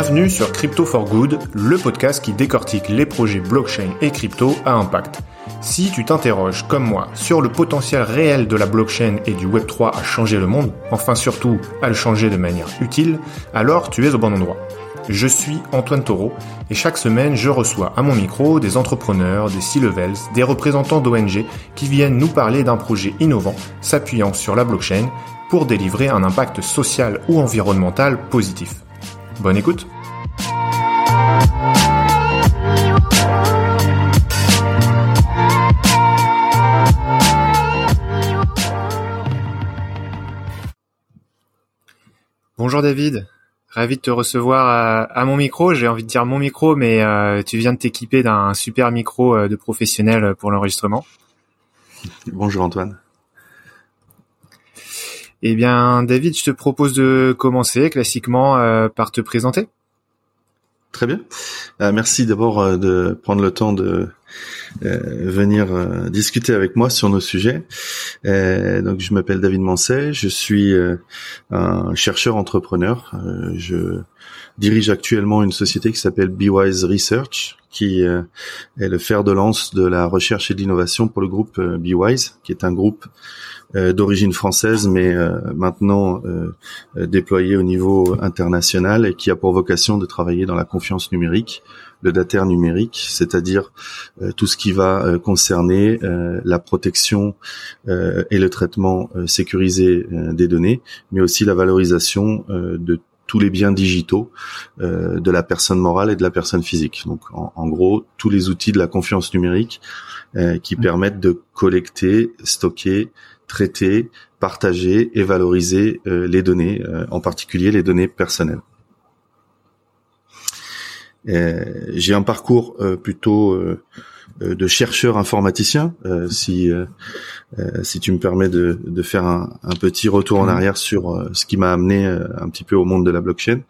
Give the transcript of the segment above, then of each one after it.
Bienvenue sur Crypto for Good, le podcast qui décortique les projets blockchain et crypto à impact. Si tu t'interroges, comme moi, sur le potentiel réel de la blockchain et du Web3 à changer le monde, enfin surtout à le changer de manière utile, alors tu es au bon endroit. Je suis Antoine Taureau et chaque semaine je reçois à mon micro des entrepreneurs, des C-levels, des représentants d'ONG qui viennent nous parler d'un projet innovant s'appuyant sur la blockchain pour délivrer un impact social ou environnemental positif. Bonne écoute Bonjour David, ravi de te recevoir à, mon micro. J'ai envie de dire mon micro, mais euh, tu viens de t'équiper d'un super micro euh, de professionnel pour l'enregistrement. Bonjour Antoine. Eh bien, David, je te propose de commencer classiquement euh, par te présenter. Très bien. Euh, merci d'abord euh, de prendre le temps de venir discuter avec moi sur nos sujets. donc, je m'appelle David Mancet, je suis un chercheur entrepreneur. je dirige actuellement une société qui s'appelle BeWise Research, qui est le fer de lance de la recherche et de l'innovation pour le groupe BeWise, qui est un groupe euh, d'origine française, mais euh, maintenant euh, déployé au niveau international et qui a pour vocation de travailler dans la confiance numérique, le dataire numérique, c'est-à-dire tout ce qui va concerner la protection et le traitement sécurisé des données, mais aussi la valorisation de tous les biens digitaux de la personne morale et de la personne physique. Donc, en, en gros, tous les outils de la confiance numérique qui mmh. permettent de collecter, stocker, traiter, partager et valoriser euh, les données, euh, en particulier les données personnelles. Euh, j'ai un parcours plutôt de chercheur informaticien, si si tu me permets de, de faire un, un, petit retour en mmh. arrière sur ce qui m'a amené un petit peu au monde de la blockchain.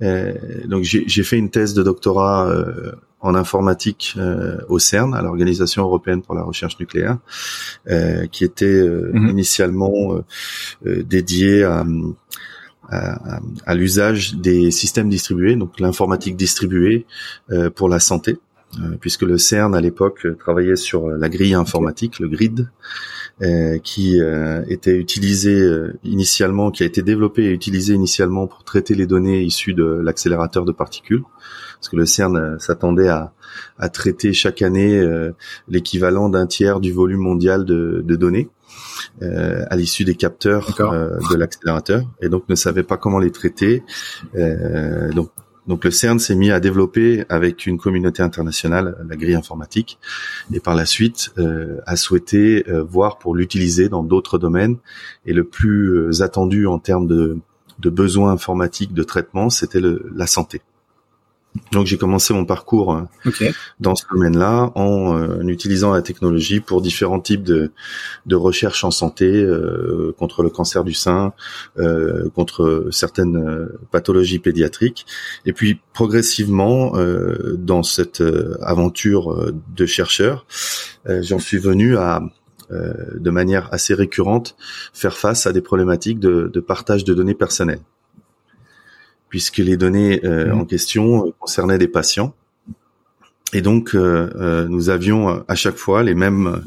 donc j'ai fait une thèse de doctorat en informatique euh, au CERN, à l'Organisation européenne pour la recherche nucléaire, euh, qui était euh, mhm. initialement dédié à, à, l'usage des systèmes distribués, donc l'informatique distribuée pour la santé, puisque le CERN à l'époque travaillait sur la grille informatique, le grid, qui était utilisé initialement, qui a été développé et utilisé initialement pour traiter les données issues de l'accélérateur de particules parce que le CERN euh, s'attendait à, traiter chaque année euh, l'équivalent d'un tiers du volume mondial de, données. Euh, à l'issue des capteurs de l'accélérateur et donc ne savait pas comment les traiter. donc, donc le CERN s'est mis à développer avec une communauté internationale la grille informatique et par la suite a souhaité voir pour l'utiliser dans d'autres domaines et le plus attendu en termes de, de besoins informatiques de traitement, c'était la santé. Donc j'ai commencé mon parcours euh, dans ce domaine-là en euh, utilisant la technologie pour différents types de, de recherches en santé euh, contre le cancer du sein, contre certaines pathologies pédiatriques. Et puis progressivement, dans cette aventure de chercheur, j'en suis venu à de manière assez récurrente faire face à des problématiques de, de partage de données personnelles puisque les données euh, mmh. en question euh, concernaient des patients. Et donc, euh, nous avions à chaque fois les mêmes,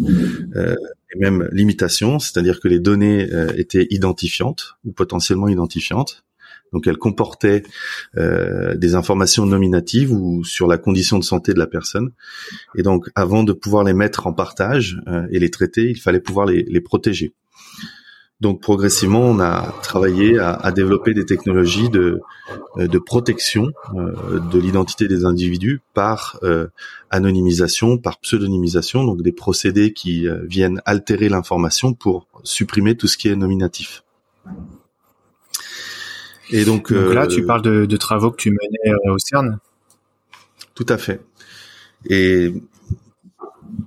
les mêmes limitations, c'est-à-dire que les données étaient identifiantes ou potentiellement identifiantes. Donc, elles comportaient des informations nominatives ou sur la condition de santé de la personne. Et donc, avant de pouvoir les mettre en partage et les traiter, il fallait pouvoir les, les protéger. Donc progressivement, on a travaillé à, à développer des technologies de, euh, de protection euh, de l'identité des individus par euh, anonymisation, par pseudonymisation, donc des procédés qui euh, viennent altérer l'information pour supprimer tout ce qui est nominatif. Et donc, donc là, tu parles de, de, travaux que tu menais au CERN? Tout à fait. Et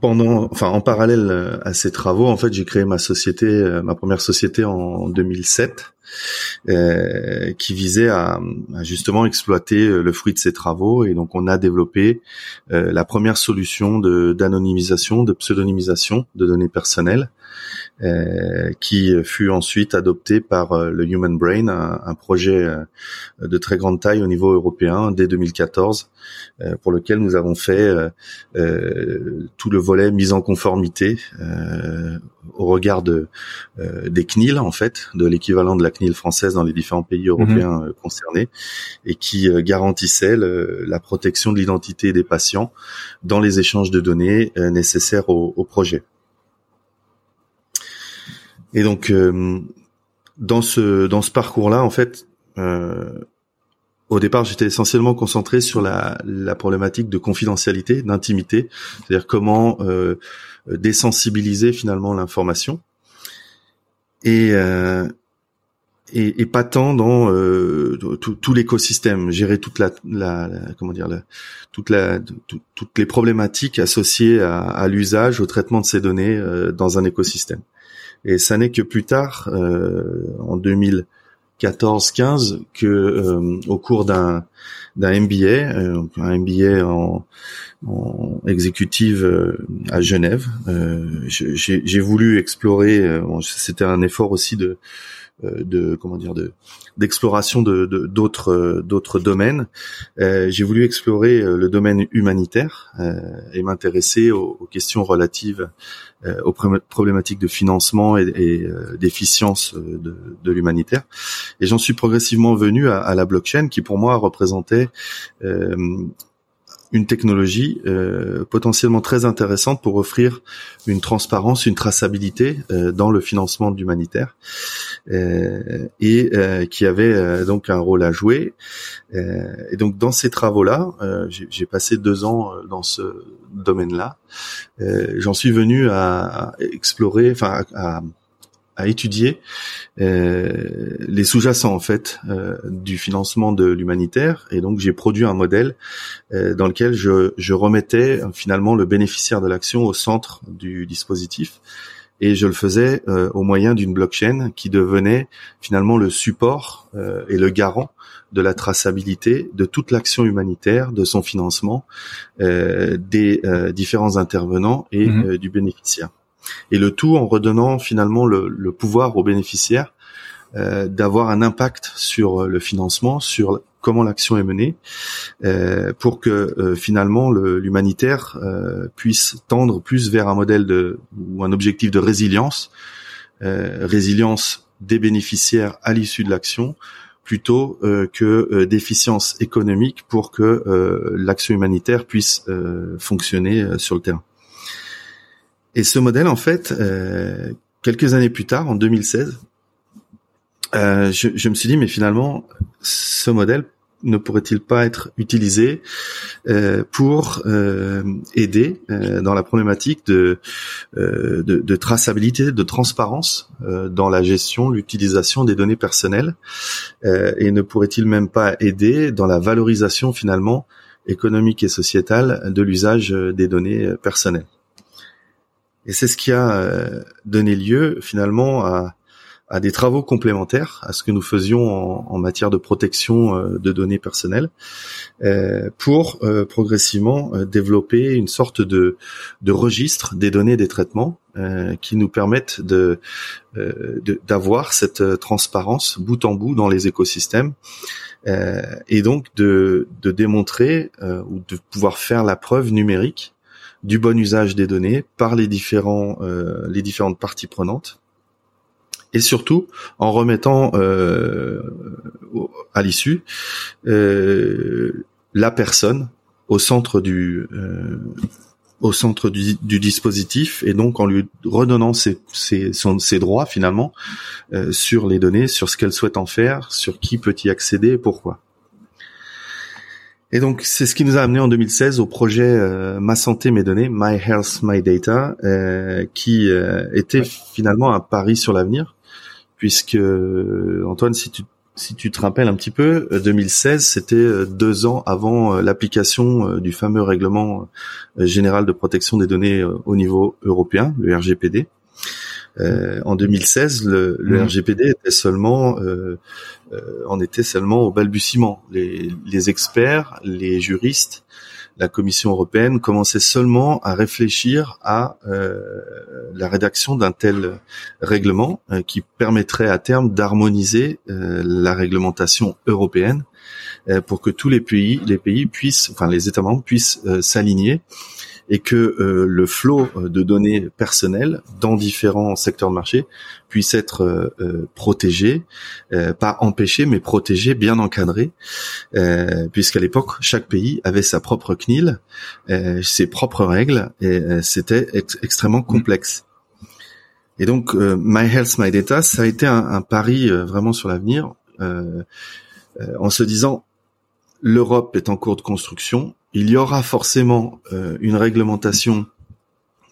pendant, enfin, en parallèle euh, à ces travaux, en fait, j'ai créé ma société, euh, ma première société en 2007, qui visait à, justement exploiter le fruit de ses travaux. Et donc on a développé la première solution de d'anonymisation, de pseudonymisation de données personnelles euh, qui fut ensuite adopté par euh, le Human Brain, un, projet euh, de très grande taille au niveau européen dès 2014, pour lequel nous avons fait tout le volet mise en conformité au regard de, des CNIL en fait, de l'équivalent de la CNIL française dans les différents pays mhm. européens concernés, et qui garantissait la protection de l'identité des patients dans les échanges de données nécessaires au, au projet. Et donc euh, dans ce dans ce parcours-là, en fait, euh, au départ, j'étais essentiellement concentré sur la, la problématique de confidentialité, d'intimité, c'est-à-dire comment euh, désensibiliser finalement l'information. Et, euh, et, et, pas tant dans euh, tout, tout l'écosystème, gérer toute la, la, comment dire, la, toute la, toutes les problématiques associées à, à l'usage, au traitement de ces données euh, dans un écosystème. Et ça n'est que plus tard, euh, en 2014-15, que euh, au cours d'un d'un MBA, euh, un MBA en, en exécutive à Genève, j'ai voulu explorer. C'était un effort aussi de de comment dire de d'exploration de d'autres d'autres domaines. j'ai voulu explorer le domaine humanitaire et m'intéresser aux, aux, questions relatives euh, aux problématiques de financement et, et euh, d'efficience euh, de, de l'humanitaire. Et j'en suis progressivement venu à, à, la blockchain, qui pour moi représentait une technologie euh, potentiellement très intéressante pour offrir une transparence, une traçabilité euh, dans le financement de l'humanitaire euh, et qui avait donc un rôle à jouer. et donc dans ces travaux-là, j'ai passé deux ans dans ce domaine-là. J'en suis venu à, à explorer, enfin à étudier euh, les sous-jacents en fait euh, du financement de l'humanitaire. Et donc j'ai produit un modèle euh, dans lequel je, je remettais finalement le bénéficiaire de l'action au centre du dispositif. Et je le faisais au moyen d'une blockchain qui devenait finalement le support et le garant de la traçabilité de toute l'action humanitaire, de son financement, des différents intervenants et mmh du bénéficiaire et le tout en redonnant finalement le, pouvoir aux bénéficiaires euh, d'avoir un impact sur le financement, sur comment l'action est menée, euh, pour que euh, finalement l'humanitaire puisse tendre plus vers un modèle ou un objectif de résilience, résilience des bénéficiaires à l'issue de l'action, plutôt que d'efficience économique pour que l'action humanitaire puisse fonctionner sur le terrain. Et ce modèle, en fait, euh, quelques années plus tard, en 2016, euh, je, je, me suis dit, mais finalement, ce modèle ne pourrait-il pas être utilisé euh, pour euh, aider dans la problématique de, traçabilité, de transparence dans la gestion, l'utilisation des données personnelles, et ne pourrait-il même pas aider dans la valorisation finalement économique et sociétale de l'usage des données personnelles? Et c'est ce qui a euh, donné lieu finalement à, à, des travaux complémentaires à ce que nous faisions en, en matière de protection euh, de données personnelles, euh, pour progressivement développer une sorte de, de, registre des données des traitements qui nous permettent de d'avoir cette transparence bout en bout dans les écosystèmes et donc de, de démontrer ou de pouvoir faire la preuve numérique du bon usage des données par les différents euh, différentes parties prenantes et surtout en remettant euh, à l'issue euh, la personne au centre du au centre du, dispositif et donc en lui redonnant ses droits finalement sur les données, sur ce qu'elle souhaite en faire, sur qui peut y accéder et pourquoi. Et donc c'est ce qui nous a amené en 2016 au projet euh, Ma santé mes données, My Health My Data, euh, qui euh, était finalement un pari sur l'avenir, puisque Antoine, si tu si tu te rappelles un petit peu, 2016 c'était deux ans avant l'application du fameux règlement général de protection des données au niveau européen, le RGPD. en 2016, le, le, mmh. RGPD était seulement en était seulement au balbutiement. Les, experts, les juristes la Commission européenne commençait seulement à réfléchir à euh, la rédaction d'un tel règlement euh, qui permettrait à terme d'harmoniser euh, la réglementation européenne pour que tous les pays, les pays puissent, enfin les États membres puissent s'aligner et que euh, le flot euh, de données personnelles dans différents secteurs de marché puisse être euh, protégé, pas empêché, mais protégé, bien encadré, puisqu'à l'époque, chaque pays avait sa propre CNIL, ses propres règles, et c'était extrêmement complexe. Et donc, My Health, My Data, ça a été un, un pari vraiment sur l'avenir, en se disant, l'Europe est en cours de construction, il y aura forcément euh, une réglementation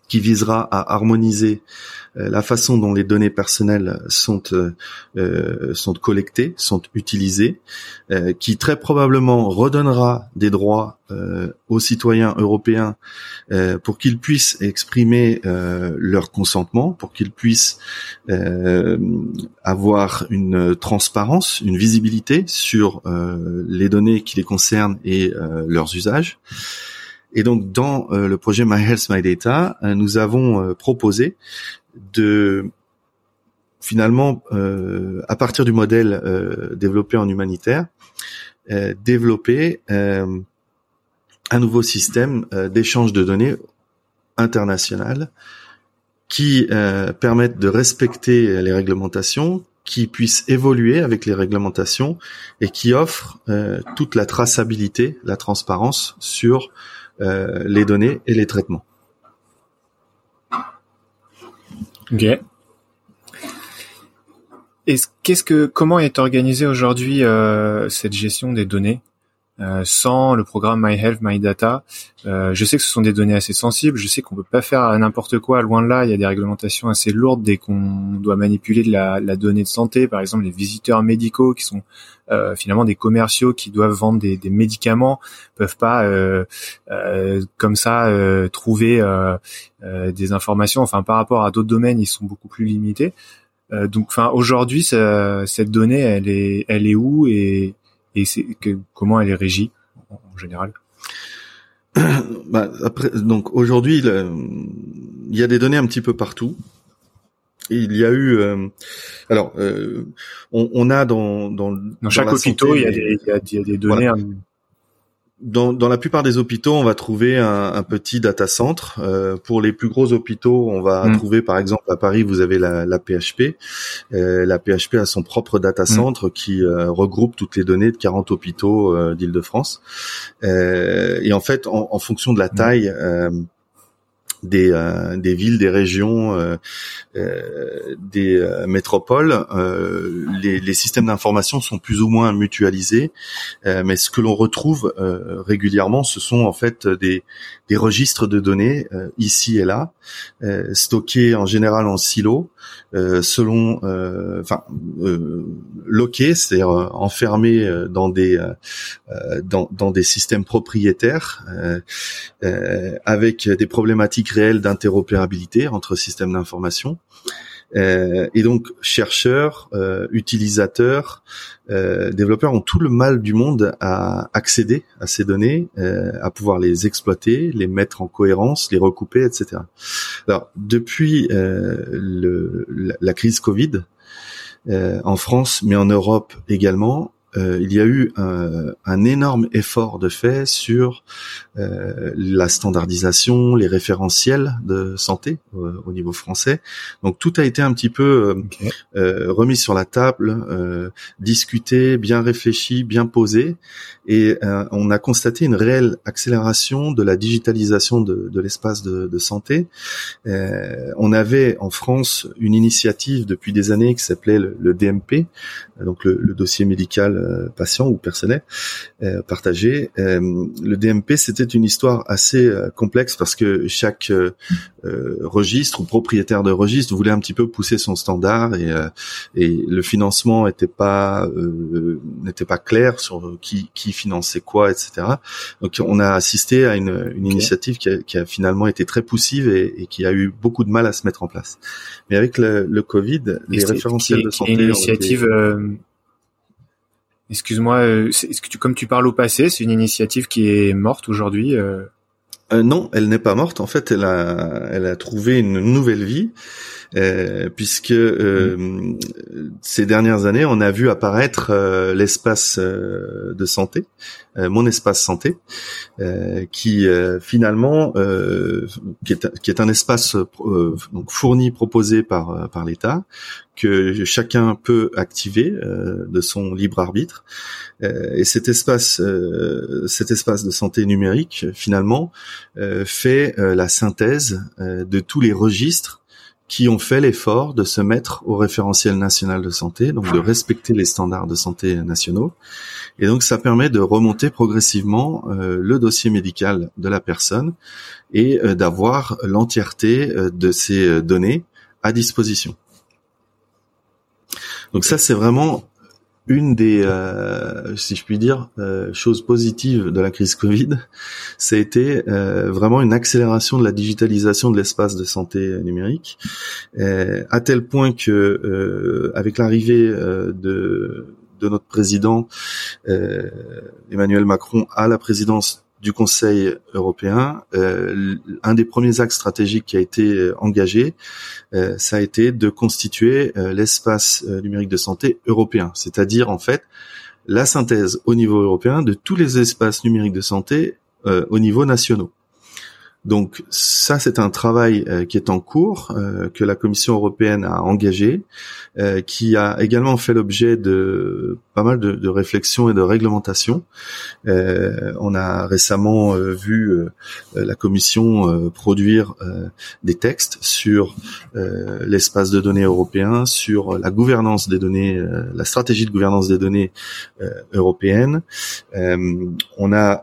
qui visera à harmoniser euh, la façon dont les données personnelles sont euh, sont collectées, sont utilisées, qui très probablement redonnera des droits aux citoyens européens pour qu'ils puissent exprimer leur consentement, pour qu'ils puissent avoir une transparence, une visibilité sur les données qui les concernent et leurs usages. Et donc dans euh, le projet My Health My Data, euh, nous avons euh, proposé de finalement à partir du modèle développé en humanitaire, développer un nouveau système d'échange de données international qui permette de respecter les réglementations, qui puisse évoluer avec les réglementations et qui offre toute la traçabilité, la transparence sur euh, les données et les traitements. Ok. Qu'est-ce que comment est organisée aujourd'hui euh, cette gestion des données? Euh, sans le programme My Health My Data. Euh, je sais que ce sont des données assez sensibles. Je sais qu'on peut pas faire n'importe quoi. Loin de là, il y a des réglementations assez lourdes dès qu'on doit manipuler de la, la, donnée de santé. Par exemple, les visiteurs médicaux qui sont euh, finalement des commerciaux qui doivent vendre des, des médicaments peuvent pas euh, euh, comme ça trouver des informations. Enfin, par rapport à d'autres domaines, ils sont beaucoup plus limités. donc, enfin, aujourd'hui, cette donnée, elle est, elle est où et et c'est que, comment elle est régie en, général? Bah, après, donc aujourd'hui, il y a des données un petit peu partout. Il y a eu, euh, alors, euh, on, on, a dans dans, dans chaque hôpital, il, y a des, il, y a, des données dans, dans, la plupart des hôpitaux, on va trouver un, un petit data center. Euh, pour les plus gros hôpitaux, on va mm. trouver, par exemple, à Paris, vous avez la, la PHP. Euh, la PHP a son propre data mm. center qui euh, regroupe toutes les données de 40 hôpitaux euh, d'Île-de-France. Euh, et en fait, en, en, fonction de la mm. taille des, euh, des villes, des régions, euh, euh, des métropoles, les, les, systèmes d'information sont plus ou moins mutualisés, mais ce que l'on retrouve régulièrement, ce sont en fait des, des registres de données ici et là, stockés en général en silos, selon, enfin, loqués, c'est-à-dire enfermés dans des dans, dans des systèmes propriétaires, avec des problématiques réel d'interopérabilité entre systèmes d'information. Euh, et donc chercheurs, euh, utilisateurs, euh, développeurs ont tout le mal du monde à accéder à ces données, à pouvoir les exploiter, les mettre en cohérence, les recouper, etc. Alors depuis le, la, crise Covid, en France, mais en Europe également, euh, il y a eu un, un, énorme effort de fait sur euh, la standardisation, les référentiels de santé euh, au niveau français. Donc tout a été un petit peu remis sur la table, discuté, bien réfléchi, bien posé, et on a constaté une réelle accélération de la digitalisation de, de l'espace de, de, santé. on avait en France une initiative depuis des années qui s'appelait le, DMP, donc le, le dossier médical patients ou personnels partagés. le DMP, c'était une histoire assez complexe parce que chaque registre ou propriétaire de registre voulait un petit peu pousser son standard et, et le financement était pas n'était pas clair sur qui, qui finançait quoi, etc. Donc on a assisté à une, une initiative qui a, qui a, finalement été très poussive et, et, qui a eu beaucoup de mal à se mettre en place. Mais avec le, le Covid, les référentiels de santé. Une initiative. Euh, excuse-moi, euh, est-ce que tu, comme tu parles au passé, c'est une initiative qui est morte aujourd'hui euh... Euh, non, elle n'est pas morte. En fait, elle a, elle a trouvé une nouvelle vie. Euh, puisque euh, mm. ces dernières années, on a vu apparaître euh, l'espace de santé, mon espace santé, qui finalement qui est, qui, un espace donc fourni proposé par par l'État que chacun peut activer de son libre arbitre et cet espace cet espace de santé numérique finalement fait la synthèse de tous les registres qui ont fait l'effort de se mettre au référentiel national de santé, donc de respecter les standards de santé nationaux. Et donc ça permet de remonter progressivement euh, le dossier médical de la personne et euh, d'avoir l'entièreté euh, de ces données à disposition. Donc ça c'est vraiment une des, euh, si je puis dire, euh, choses positives de la crise Covid, ça a été euh, vraiment une accélération de la digitalisation de l'espace de santé numérique, à tel point que avec l'arrivée de de notre président Emmanuel Macron à la présidence du Conseil européen, euh, un des premiers axes stratégiques qui a été euh, engagé, euh, ça a été de constituer l'espace numérique de santé européen, c'est-à-dire en fait la synthèse au niveau européen de tous les espaces numériques de santé au niveau national. Donc ça, c'est un travail euh, qui est en cours, euh, que la Commission européenne a engagé, euh, qui a également fait l'objet de pas mal de, réflexions et de réglementations. on a récemment vu la Commission produire des textes sur l'espace de données européen, sur la gouvernance des données, la stratégie de gouvernance des données européennes. on a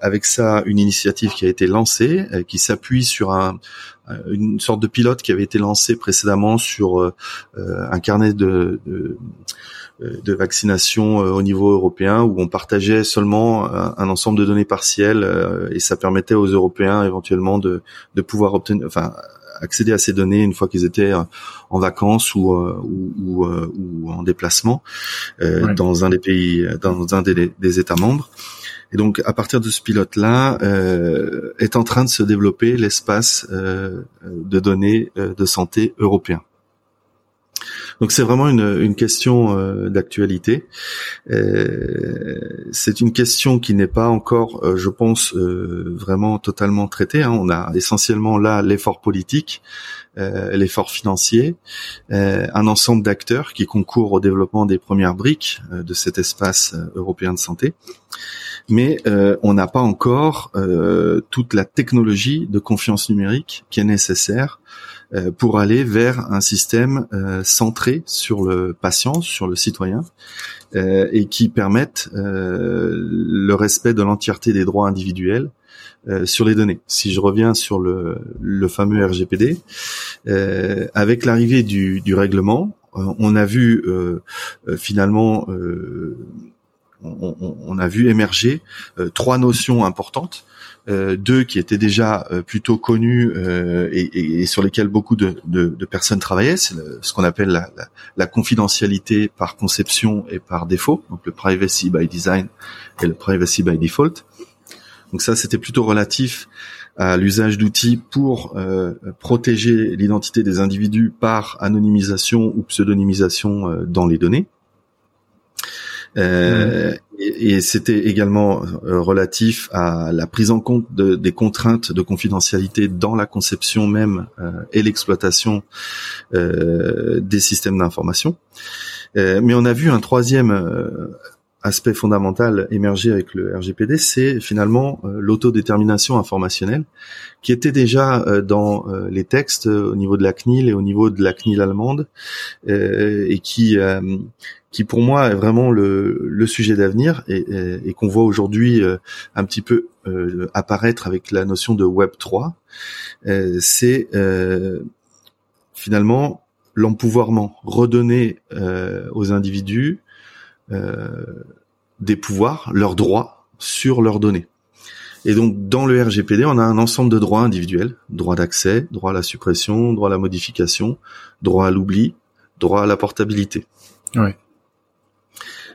avec ça une initiative qui a été lancée qui s'appuie sur un, euh, une sorte de pilote qui avait été lancé précédemment sur euh, un carnet de, de de vaccination au niveau européen où on partageait seulement un, ensemble de données partielles et ça permettait aux Européens éventuellement de, de pouvoir obtenir, enfin accéder à ces données une fois qu'ils étaient en vacances ou ou, ou, en déplacement dans un des pays, dans un des, des États membres. Et donc, à partir de ce pilote-là, euh, est en train de se développer l'espace euh, de données euh, de santé européen. Donc c'est vraiment une, une question euh, d'actualité. Euh, c'est une question qui n'est pas encore, euh, je pense, vraiment totalement traitée. Hein. On a essentiellement là l'effort politique, l'effort financier, un ensemble d'acteurs qui concourent au développement des premières briques de cet espace européen de santé mais euh, on n'a pas encore euh, toute la technologie de confiance numérique qui est nécessaire euh, pour aller vers un système centré sur le patient, sur le citoyen, et qui permette le respect de l'entièreté des droits individuels sur les données. Si je reviens sur le, le fameux RGPD, avec l'arrivée du, du, règlement, on a vu finalement on, a vu émerger euh, trois notions importantes. Euh, deux qui étaient déjà euh, plutôt connues et, sur lesquelles beaucoup de, personnes travaillaient, c'est ce qu'on appelle la, la, confidentialité par conception et par défaut, donc le privacy by design et le privacy by default. Donc ça, c'était plutôt relatif à l'usage d'outils pour protéger l'identité des individus par anonymisation ou pseudonymisation dans les données. Euh, et, c'était également euh, relatif à la prise en compte de, des contraintes de confidentialité dans la conception même euh, et l'exploitation des systèmes d'information. mais on a vu un troisième aspect fondamental émergé avec le RGPD, c'est finalement l'autodétermination informationnelle, qui était déjà dans les textes au niveau de la CNIL et au niveau de la CNIL allemande, et qui qui pour moi est vraiment le, le sujet d'avenir et, et, qu'on voit aujourd'hui euh, un petit peu euh, apparaître avec la notion de Web 3, euh, c'est finalement l'empouvoirment, redonner aux individus des pouvoirs, leurs droits sur leurs données. Et donc dans le RGPD, on a un ensemble de droits individuels, droit d'accès, droit à la suppression, droit à la modification, droit à l'oubli, droit à la portabilité. Ouais.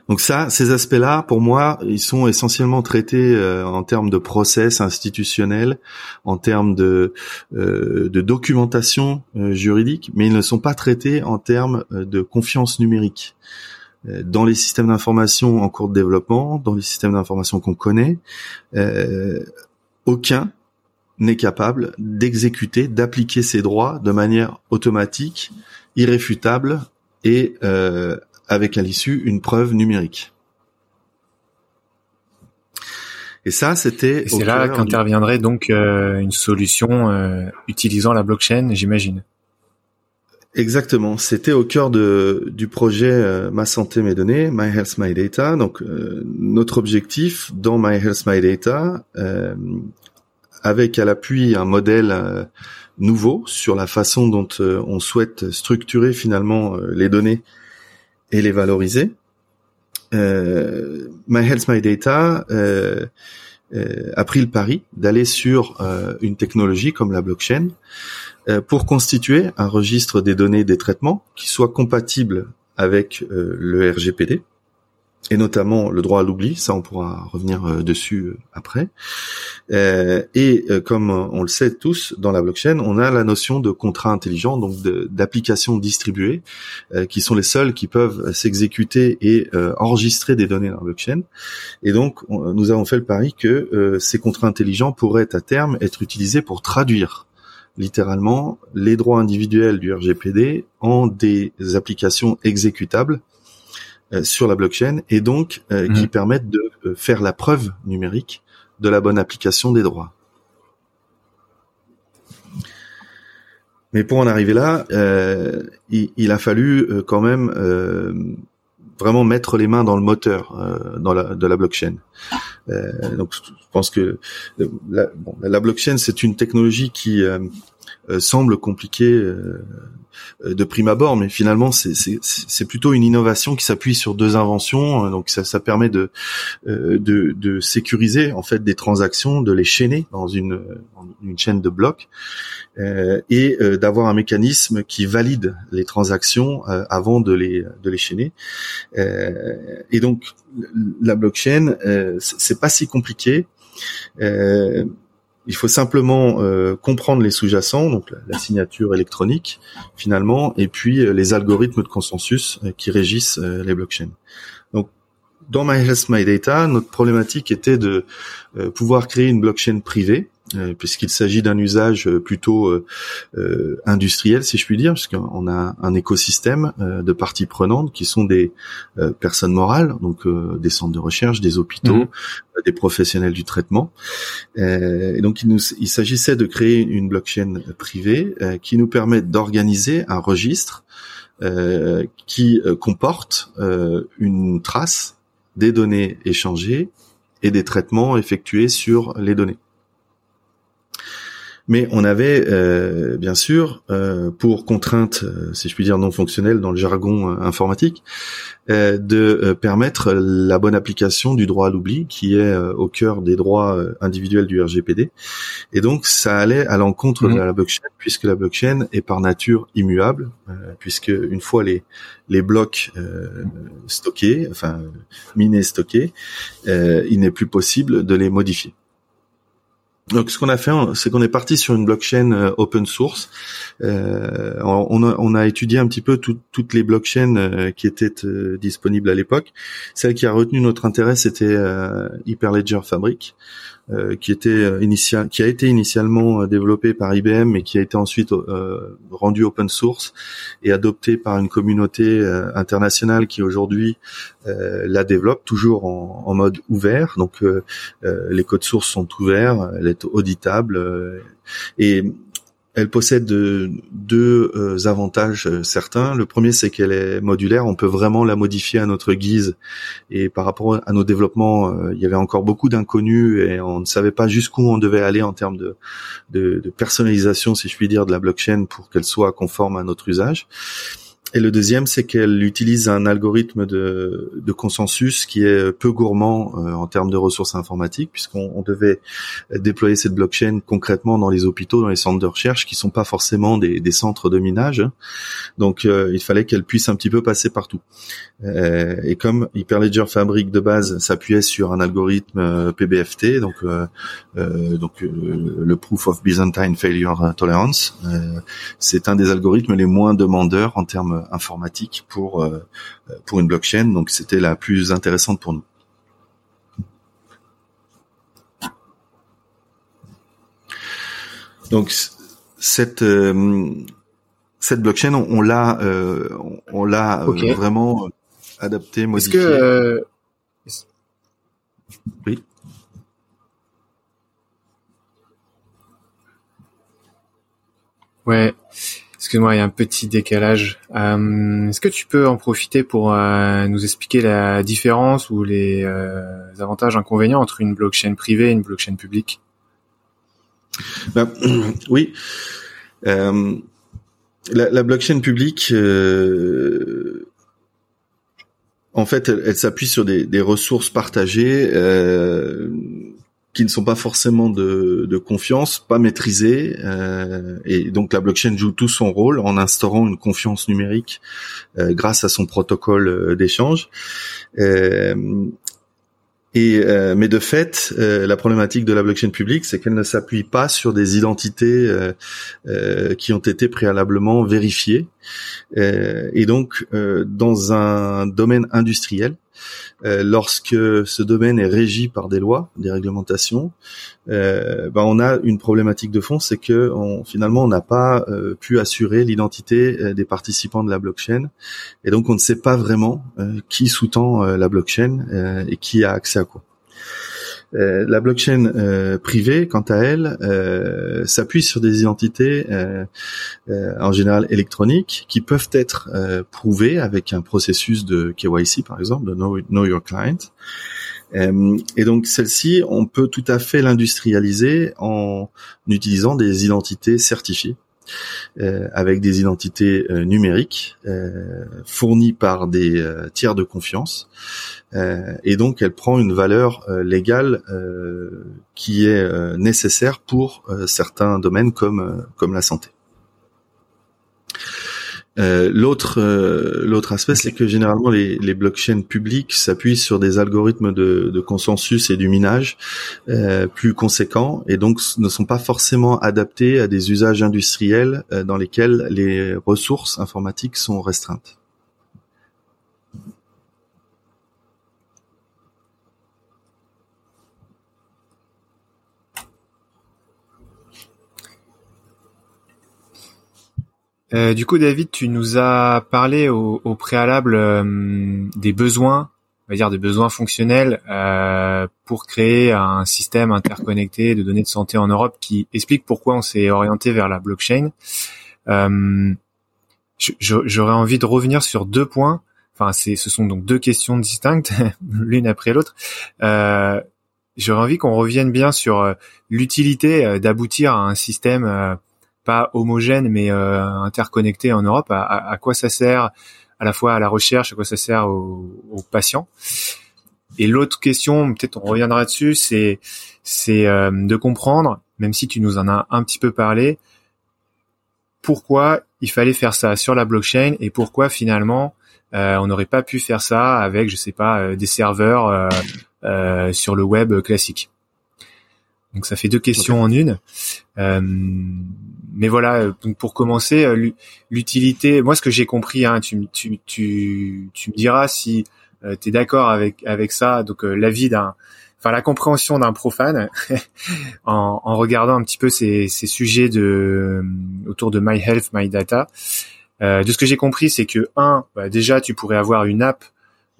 Donc ça, ces aspects-là, pour moi, ils sont essentiellement traités euh, en termes de process institutionnel, en termes de, euh, de documentation euh, juridique, mais ils ne sont pas traités en termes de confiance numérique. Dans les systèmes d'information en cours de développement, dans les systèmes d'information qu'on connaît, aucun n'est capable d'exécuter, d'appliquer ses droits de manière automatique, irréfutable et euh, avec à l'issue une preuve numérique. Et ça, c'était. C'est là qu'interviendrait donc euh, une solution euh, utilisant la blockchain, j'imagine. Exactement. C'était au cœur de, du projet euh, Ma santé mes données, My Health My Data. Donc notre objectif dans My Health My Data, avec à l'appui un modèle nouveau sur la façon dont on souhaite structurer finalement les données et les valoriser. Euh, My Health My Data euh, euh, a pris le pari d'aller sur une technologie comme la blockchain pour constituer un registre des données des traitements qui soit compatible avec le RGPD et notamment le droit à l'oubli, ça on pourra revenir euh, dessus euh, après. Euh, et comme on le sait tous, dans la blockchain, on a la notion de contrat intelligent, donc d'applications distribuées, qui sont les seules qui peuvent s'exécuter et enregistrer des données dans la blockchain. Et donc, nous avons fait le pari que ces contrats intelligents pourraient à terme être utilisés pour traduire littéralement les droits individuels du RGPD en des applications exécutables sur la blockchain et donc euh, qui mhm. permettent de euh, faire la preuve numérique de la bonne application des droits. Mais pour en arriver là, il, a fallu quand même vraiment mettre les mains dans le moteur dans la, de la blockchain. donc je pense que la, la blockchain c'est une technologie qui semble compliquée euh, de prime abord, mais finalement c'est plutôt une innovation qui s'appuie sur deux inventions. Euh, donc ça, ça permet de, euh, de, de sécuriser en fait des transactions, de les chaîner dans une, une chaîne de blocs et d'avoir un mécanisme qui valide les transactions avant de les de les chaîner. et donc la blockchain, c'est pas si compliqué. Il faut simplement euh, comprendre les sous-jacents, donc la, signature électronique finalement, et puis euh, les algorithmes de consensus euh, qui régissent les blockchains. Donc dans My Health My Data, notre problématique était de pouvoir créer une blockchain privée puisqu'il s'agit d'un usage euh, plutôt euh, industriel, si je puis dire, puisqu'on a un écosystème de parties prenantes qui sont des personnes morales, donc des centres de recherche, des hôpitaux, mhm. des professionnels du traitement. et donc il, il s'agissait de créer une blockchain privée qui nous permet d'organiser un registre qui comporte une trace des données échangées et des traitements effectués sur les données. Mais on avait euh, bien sûr, euh, pour contrainte, euh, si je puis dire non fonctionnelle dans le jargon informatique, de permettre la bonne application du droit à l'oubli, qui est au cœur des droits individuels du RGPD. Et donc ça allait à l'encontre de mmh. la blockchain, puisque la blockchain est par nature immuable, puisque une fois les les blocs stockés, enfin minés stockés, il n'est plus possible de les modifier. Donc, ce qu'on a fait, c'est qu'on est parti sur une blockchain euh, open source. Euh, on, a, on, a, étudié un petit peu toutes les blockchains euh, qui étaient disponibles à l'époque. Celle qui a retenu notre intérêt, c'était Hyperledger Fabric. Qui était initial, qui a été initialement développé par IBM, mais qui a été ensuite rendu open source et adopté par une communauté internationale qui aujourd'hui la développe toujours en, en mode ouvert. Donc les codes sources sont ouverts, elle est auditable et elle possède deux euh, avantages euh, certains. Le premier, c'est qu'elle est modulaire. On peut vraiment la modifier à notre guise. Et par rapport à nos développements, euh, il y avait encore beaucoup d'inconnus et on ne savait pas jusqu'où on devait aller en termes de, de, de personnalisation, si je puis dire, de la blockchain pour qu'elle soit conforme à notre usage. Et le deuxième, c'est qu'elle utilise un algorithme de, de, consensus qui est peu gourmand euh, en termes de ressources informatiques, puisqu'on devait déployer cette blockchain concrètement dans les hôpitaux, dans les centres de recherche, qui sont pas forcément des, des centres de minage. Donc, euh, il fallait qu'elle puisse un petit peu passer partout. Euh, et comme Hyperledger Fabric de base s'appuyait sur un algorithme PBFT, donc donc le Proof of Byzantine Failure Tolerance, c'est un des algorithmes les moins demandeurs en termes informatique pour euh, pour une blockchain. Donc c'était la plus intéressante pour nous. Donc cette euh, cette blockchain, on, l'a euh, on, l'a vraiment adapté, modifié. Est-ce que oui. Ouais. Excuse-moi, il y a un petit décalage. Euh, est-ce que tu peux en profiter pour euh, nous expliquer la différence ou les euh, avantages inconvénients entre une blockchain privée et une blockchain publique? Ben, Oui. La, blockchain publique, en fait, elle, s'appuie sur des, ressources partagées qui ne sont pas forcément de, confiance, pas maîtrisées, euh, et donc la blockchain joue tout son rôle en instaurant une confiance numérique euh, grâce à son protocole euh, d'échange. Et mais de fait, la problématique de la blockchain publique, c'est qu'elle ne s'appuie pas sur des identités qui ont été préalablement vérifiées. Et donc, dans un domaine industriel, euh, lorsque ce domaine est régi par des lois, des réglementations, euh, ben on a une problématique de fond, c'est que finalement on n'a pas euh, pu assurer l'identité des participants de la blockchain, et donc on ne sait pas vraiment qui sous-tend la blockchain et qui a accès à quoi. Euh, la blockchain euh, privée, quant à elle, euh, s'appuie sur des identités en général électroniques qui peuvent être prouvées avec un processus de KYC, par exemple, de Know, Your Client. et donc celle-ci, on peut tout à fait l'industrialiser en utilisant des identités certifiées. Avec des identités numériques fournies par des tiers de confiance euh, et donc elle prend une valeur euh, légale euh, qui est nécessaire pour certains domaines comme comme la santé. L'autre l'autre aspect, c'est que généralement les, les blockchains publiques s'appuient sur des algorithmes de, de, consensus et du minage plus conséquents et donc ne sont pas forcément adaptés à des usages industriels dans lesquels les ressources informatiques sont restreintes. Euh, du coup, David, tu nous as parlé au, préalable euh, des besoins, on va dire des besoins fonctionnels euh, pour créer un système interconnecté de données de santé en Europe qui explique pourquoi on s'est orienté vers la blockchain. J'aurais envie de revenir sur deux points. Enfin, ce sont donc deux questions distinctes, l'une après l'autre. J'aurais envie qu'on revienne bien sur l'utilité d'aboutir à un système pas homogène mais euh, interconnecté en Europe. À, à, quoi ça sert à la fois à la recherche, à quoi ça sert aux, aux patients? Et l'autre question, peut-être on reviendra dessus, c'est c'est euh, de comprendre, même si tu nous en as un petit peu parlé, pourquoi il fallait faire ça sur la blockchain et pourquoi finalement euh, on n'aurait pas pu faire ça avec, je sais pas, euh, des serveurs euh, sur le web classique? Donc ça fait deux questions en une. Euh, mais voilà, donc pour commencer, euh, l'utilité, moi ce que j'ai compris, hein, tu, tu, tu, me diras si euh, tu es d'accord avec, ça, donc l'avis d'un enfin la compréhension d'un profane en, regardant un petit peu ces, ces sujets de autour de My Health, My Data. Euh, de ce que j'ai compris, c'est que un, bah, déjà tu pourrais avoir une app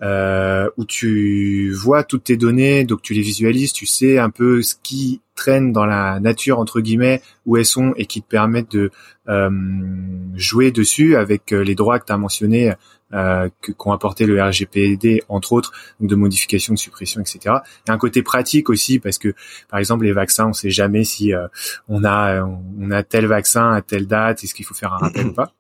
euh, où tu vois toutes tes données, donc tu les visualises, tu sais un peu ce qui traîne dans la nature entre guillemets, où elles sont et qui te permettent de euh, jouer dessus avec euh, les droits que tu as mentionnés euh, qu'ont apporté le RGPD entre autres, de modification, de suppression, etc. Il y a un côté pratique aussi parce que par exemple les vaccins, on sait jamais si euh, on a on a tel vaccin à telle date, est-ce qu'il faut faire un rappel ou pas.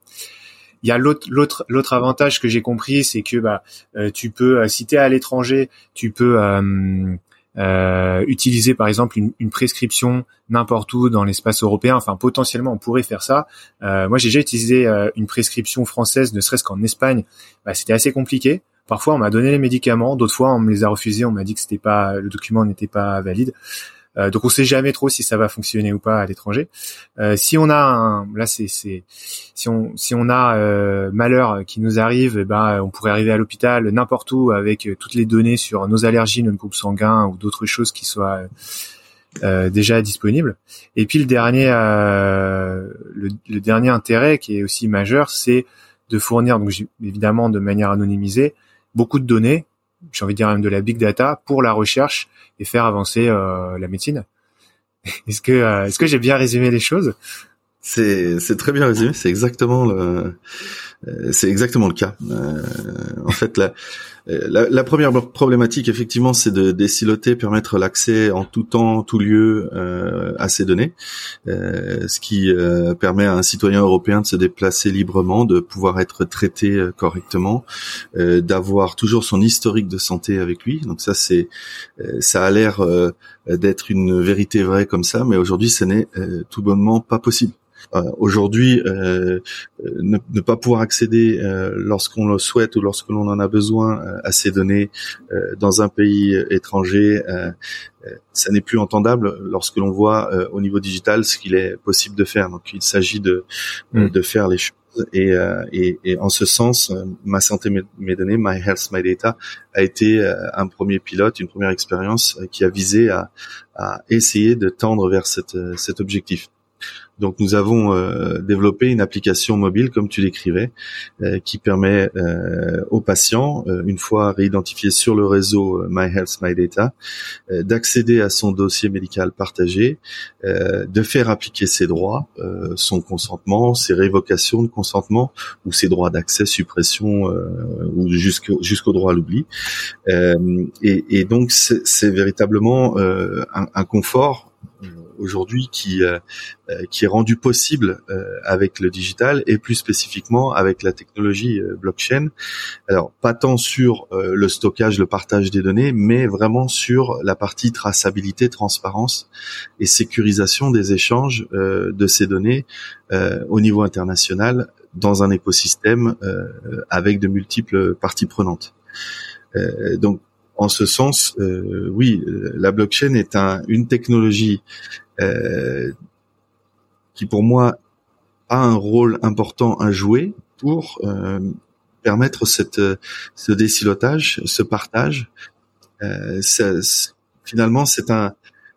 Il y a l'autre l'autre avantage que j'ai compris, c'est que bah euh, tu peux euh, si tu es à l'étranger, tu peux euh, euh, utiliser par exemple une, une prescription n'importe où dans l'espace européen. Enfin, potentiellement, on pourrait faire ça. Euh, moi, j'ai déjà utilisé une prescription française, ne serait-ce qu'en Espagne. Bah, c'était assez compliqué. Parfois, on m'a donné les médicaments. D'autres fois, on me les a refusés. On m'a dit que c'était pas le document n'était pas valide. Euh, donc on sait jamais trop si ça va fonctionner ou pas à l'étranger. Euh, si on a là c'est si on si on a euh, malheur qui nous arrive, eh ben on pourrait arriver à l'hôpital n'importe où avec toutes les données sur nos allergies, notre groupe sanguin ou d'autres choses qui soient déjà disponibles. Et puis le dernier le, dernier intérêt qui est aussi majeur, c'est de fournir donc évidemment de manière anonymisée beaucoup de données j'ai envie de dire même de la big data pour la recherche et faire avancer euh, la médecine. est-ce que euh, est-ce que j'ai bien résumé les choses? C'est c'est très bien résumé. C'est exactement le c'est exactement le cas. en fait, la, la, première problématique, effectivement, c'est de déciloter, permettre l'accès en tout temps, tout lieu euh, à ces données, euh, ce qui euh, permet à un citoyen européen de se déplacer librement, de pouvoir être traité euh, correctement, euh, d'avoir toujours son historique de santé avec lui. Donc ça, ça a l'air d'être une vérité vraie comme ça, mais aujourd'hui, ce n'est tout bonnement pas possible. Euh, aujourd'hui, euh, ne, ne, pas pouvoir accéder euh, lorsqu'on le souhaite ou lorsque l'on en a besoin à ces données dans un pays étranger, ça n'est plus entendable lorsque l'on voit au niveau digital ce qu'il est possible de faire. Donc, il s'agit de, mm. de faire les choses. Et, et, et, en ce sens, ma santé, mes, données, My Health, My Data, a été un premier pilote, une première expérience qui a visé à, à essayer de tendre vers cette, cet objectif. Donc nous avons euh, développé une application mobile, comme tu l'écrivais, euh, qui permet euh, aux patients, une fois réidentifiés sur le réseau My Health My Data, d'accéder à son dossier médical partagé, de faire appliquer ses droits, son consentement, ses révocations de consentement ou ses droits d'accès, suppression ou jusqu'au jusqu'au droit à l'oubli. Et, et, donc c'est véritablement un, un confort aujourd'hui qui euh, euh, qui est rendu possible euh, avec le digital et plus spécifiquement avec la technologie blockchain. Alors pas tant sur le stockage, le partage des données, mais vraiment sur la partie traçabilité, transparence et sécurisation des échanges de ces données au niveau international dans un écosystème avec de multiples parties prenantes. donc en ce sens, euh, oui, la blockchain est un, une technologie qui, pour moi, a un rôle important à jouer pour euh, permettre cette, ce décilotage, ce partage. Euh, finalement, c'est un,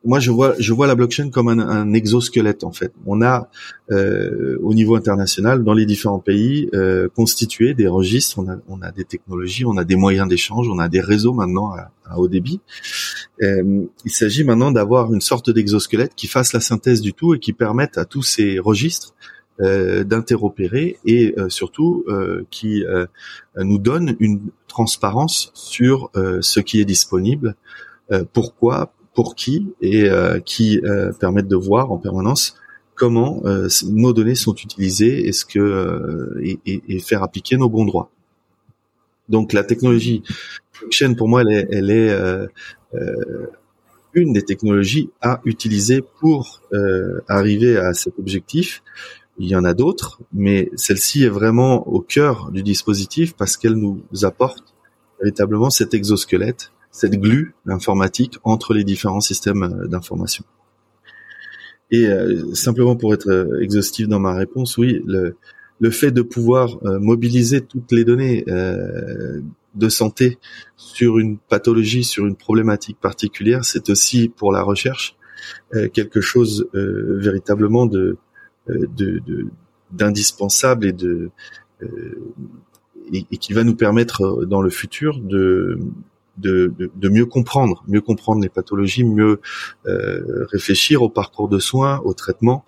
moi je vois je vois la blockchain comme un, un exosquelette en fait. On a euh, au niveau international dans les différents pays euh, constitué des registres, on a on a des technologies, on a des moyens d'échange, on a des réseaux maintenant à, haut débit. Euh, il s'agit maintenant d'avoir une sorte d'exosquelette qui fasse la synthèse du tout et qui permette à tous ces registres euh, d'interopérer et euh, surtout euh, qui nous donne une transparence sur ce qui est disponible, pourquoi, pour qui et euh, qui euh, permettent de voir en permanence comment euh, nos données sont utilisées, est-ce que et, et, faire appliquer nos bons droits. Donc la technologie blockchain pour moi elle est, elle est une des technologies à utiliser pour arriver à cet objectif. Il y en a d'autres, mais celle-ci est vraiment au cœur du dispositif parce qu'elle nous apporte véritablement cet exosquelette cette glue informatique entre les différents systèmes euh, d'information. Et euh, simplement pour être euh, exhaustif dans ma réponse, oui, le, le fait de pouvoir mobiliser toutes les données de santé sur une pathologie, sur une problématique particulière, c'est aussi pour la recherche quelque chose véritablement de d'indispensable et de et, qui va nous permettre dans le futur de de, de, mieux comprendre, mieux comprendre les pathologies, mieux euh, réfléchir au parcours de soins, au traitement,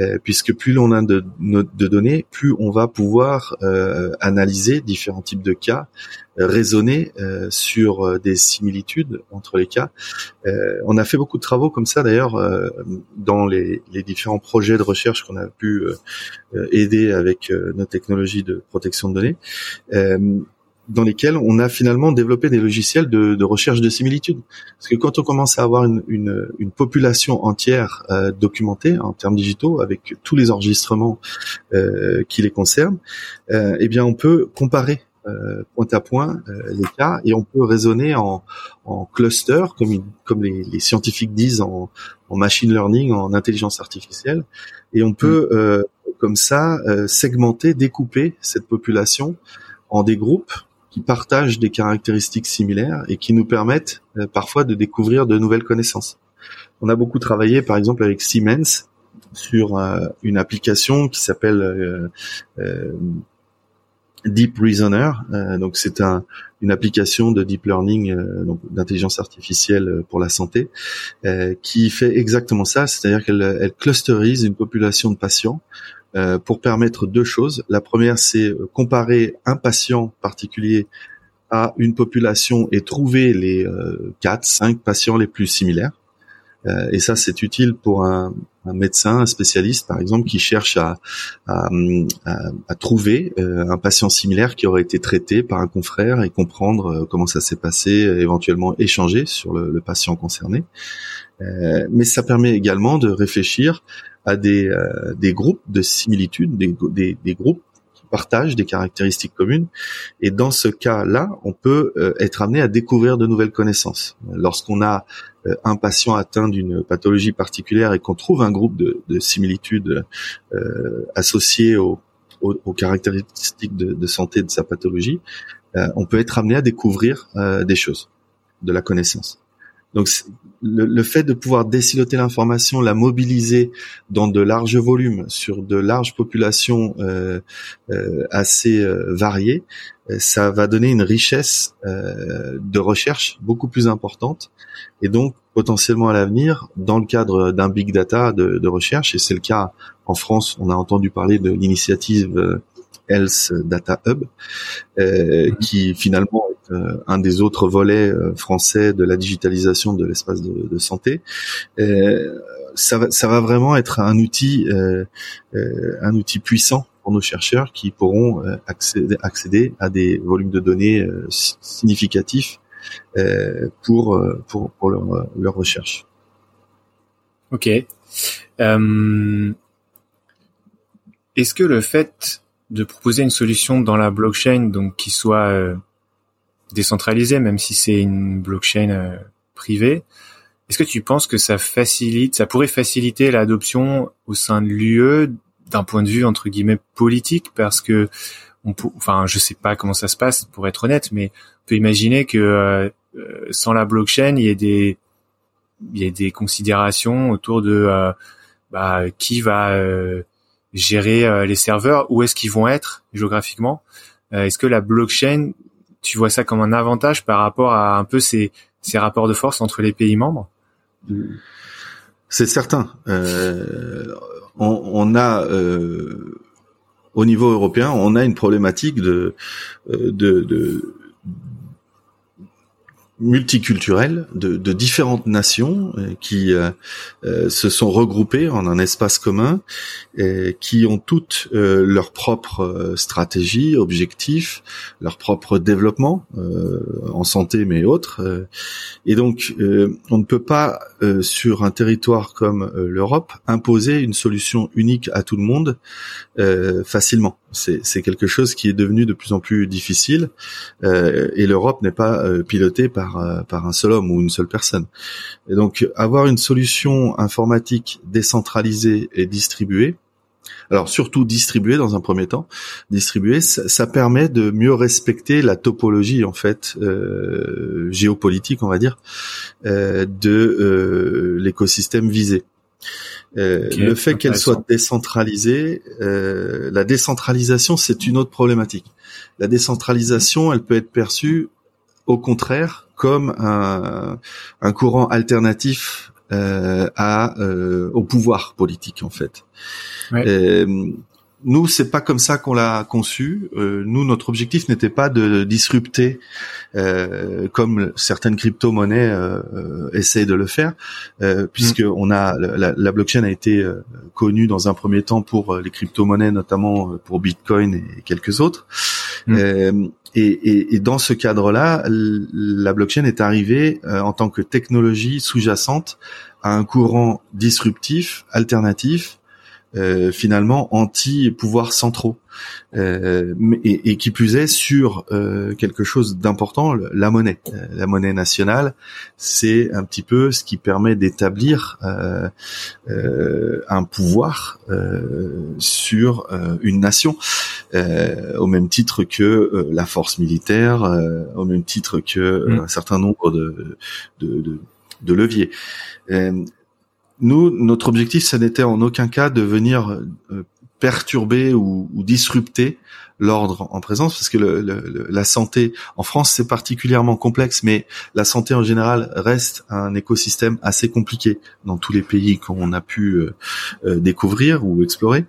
euh, puisque plus l'on a de, de, données, plus on va pouvoir euh, analyser différents types de cas, raisonner sur des similitudes entre les cas. on a fait beaucoup de travaux comme ça d'ailleurs dans les, les, différents projets de recherche qu'on a pu aider avec nos technologies de protection de données dans lesquels on a finalement développé des logiciels de, de, recherche de similitudes. Parce que quand on commence à avoir une, une, une population entière euh, documentée en termes digitaux, avec tous les enregistrements euh, qui les concernent, euh, eh bien on peut comparer euh, point à point euh, les cas et on peut raisonner en, en cluster, comme, comme les, les, scientifiques disent en, en, machine learning, en intelligence artificielle, et on peut mm. euh, comme ça segmenter, découper cette population en des groupes qui partagent des caractéristiques similaires et qui nous permettent euh, parfois de découvrir de nouvelles connaissances. On a beaucoup travaillé, par exemple, avec Siemens sur euh, une application qui s'appelle euh, Deep Reasoner. donc, c'est un, une application de deep learning, donc d'intelligence artificielle pour la santé, qui fait exactement ça, c'est-à-dire qu'elle elle clusterise une population de patients euh, pour permettre deux choses. La première, c'est euh, comparer un patient particulier à une population et trouver les euh, quatre, cinq patients les plus similaires. Euh, et ça, c'est utile pour un, un, médecin, un spécialiste, par exemple, qui cherche à, à, à, trouver un patient similaire qui aurait été traité par un confrère et comprendre comment ça s'est passé, éventuellement échanger sur le, le patient concerné. mais ça permet également de réfléchir à des, euh, des groupes de similitudes, des, des, des, groupes qui partagent des caractéristiques communes. Et dans ce cas-là, on peut euh, être amené à découvrir de nouvelles connaissances. Lorsqu'on a euh, un patient atteint d'une pathologie particulière et qu'on trouve un groupe de, de similitudes associées aux, aux, caractéristiques de, de, santé de sa pathologie, on peut être amené à découvrir des choses, de la connaissance. Donc le, le, fait de pouvoir déciloter l'information, la mobiliser dans de larges volumes sur de larges populations euh, euh, assez euh, variées, euh, ça va donner une richesse euh, de recherche beaucoup plus importante et donc potentiellement à l'avenir dans le cadre d'un big data de, de recherche et c'est le cas en France on a entendu parler de l'initiative Health Data Hub, euh, mhm. qui finalement un des autres volets euh, français de la digitalisation de l'espace de, santé. ça, va, ça va vraiment être un outil, un outil puissant pour nos chercheurs qui pourront accéder, à des volumes de données significatifs pour, pour, leur, recherche. Ok. Euh, Est-ce que le fait de proposer une solution dans la blockchain donc qui soit euh, décentralisée même si c'est une blockchain euh, privée. Est-ce que tu penses que ça facilite ça pourrait faciliter l'adoption au sein de l'UE d'un point de vue entre guillemets politique? Parce que on enfin je sais pas comment ça se passe pour être honnête mais on peut imaginer que euh, sans la blockchain il y ait des il y ait des considérations autour de bah, qui va gérer euh, les serveurs, où est-ce qu'ils vont être géographiquement? Euh, Est-ce que la blockchain, tu vois ça comme un avantage par rapport à un peu ces, ces rapports de force entre les pays membres? C'est certain. Euh, on, on, a euh, au niveau européen, on a une problématique de, de, de multiculturelle de, différentes nations euh, qui euh, euh, se sont regroupées en un espace commun, qui ont toutes leur propre stratégie, objectifs, leur propre développement en santé mais autres. et donc, on ne peut pas sur un territoire comme l'Europe imposer une solution unique à tout le monde facilement. C'est quelque chose qui est devenu de plus en plus difficile et l'Europe n'est pas pilotée par euh, par, un seul homme ou une seule personne. Donc avoir une solution informatique décentralisée et distribuée alors surtout distribué dans un premier temps, distribué, ça, permet de mieux respecter la topologie en fait euh, géopolitique, on va dire, euh, de euh, l'écosystème visé. Le fait qu'elle soit décentralisée, la décentralisation, c'est une autre problématique. La décentralisation, elle peut être perçue au contraire comme un, un courant alternatif à, au pouvoir politique en fait. Euh, nous, c'est pas comme ça qu'on l'a conçu. Euh, nous, notre objectif n'était pas de disrupter, euh, comme certaines crypto-monnaies euh, essayent de le faire, puisque mm. on a la, blockchain a été connue dans un premier temps pour les crypto-monnaies, notamment pour Bitcoin et quelques autres. Mm. Et, et, dans ce cadre-là, la blockchain est arrivée en tant que technologie sous-jacente à un courant disruptif, alternatif, euh, finalement anti-pouvoirs centraux, euh, et, et, qui plus est sur euh, quelque chose d'important, la monnaie. Euh, la monnaie nationale, c'est un petit peu ce qui permet d'établir euh, un pouvoir sur une nation, au même titre que la force militaire, au même titre que mm. un certain nombre de, de, de, de leviers. Nous, notre objectif, ça n'était en aucun cas de venir euh, perturber ou, disrupter l'ordre en présence, parce que la santé en France c'est particulièrement complexe, mais la santé en général reste un écosystème assez compliqué dans tous les pays qu'on a pu euh, euh, découvrir ou explorer.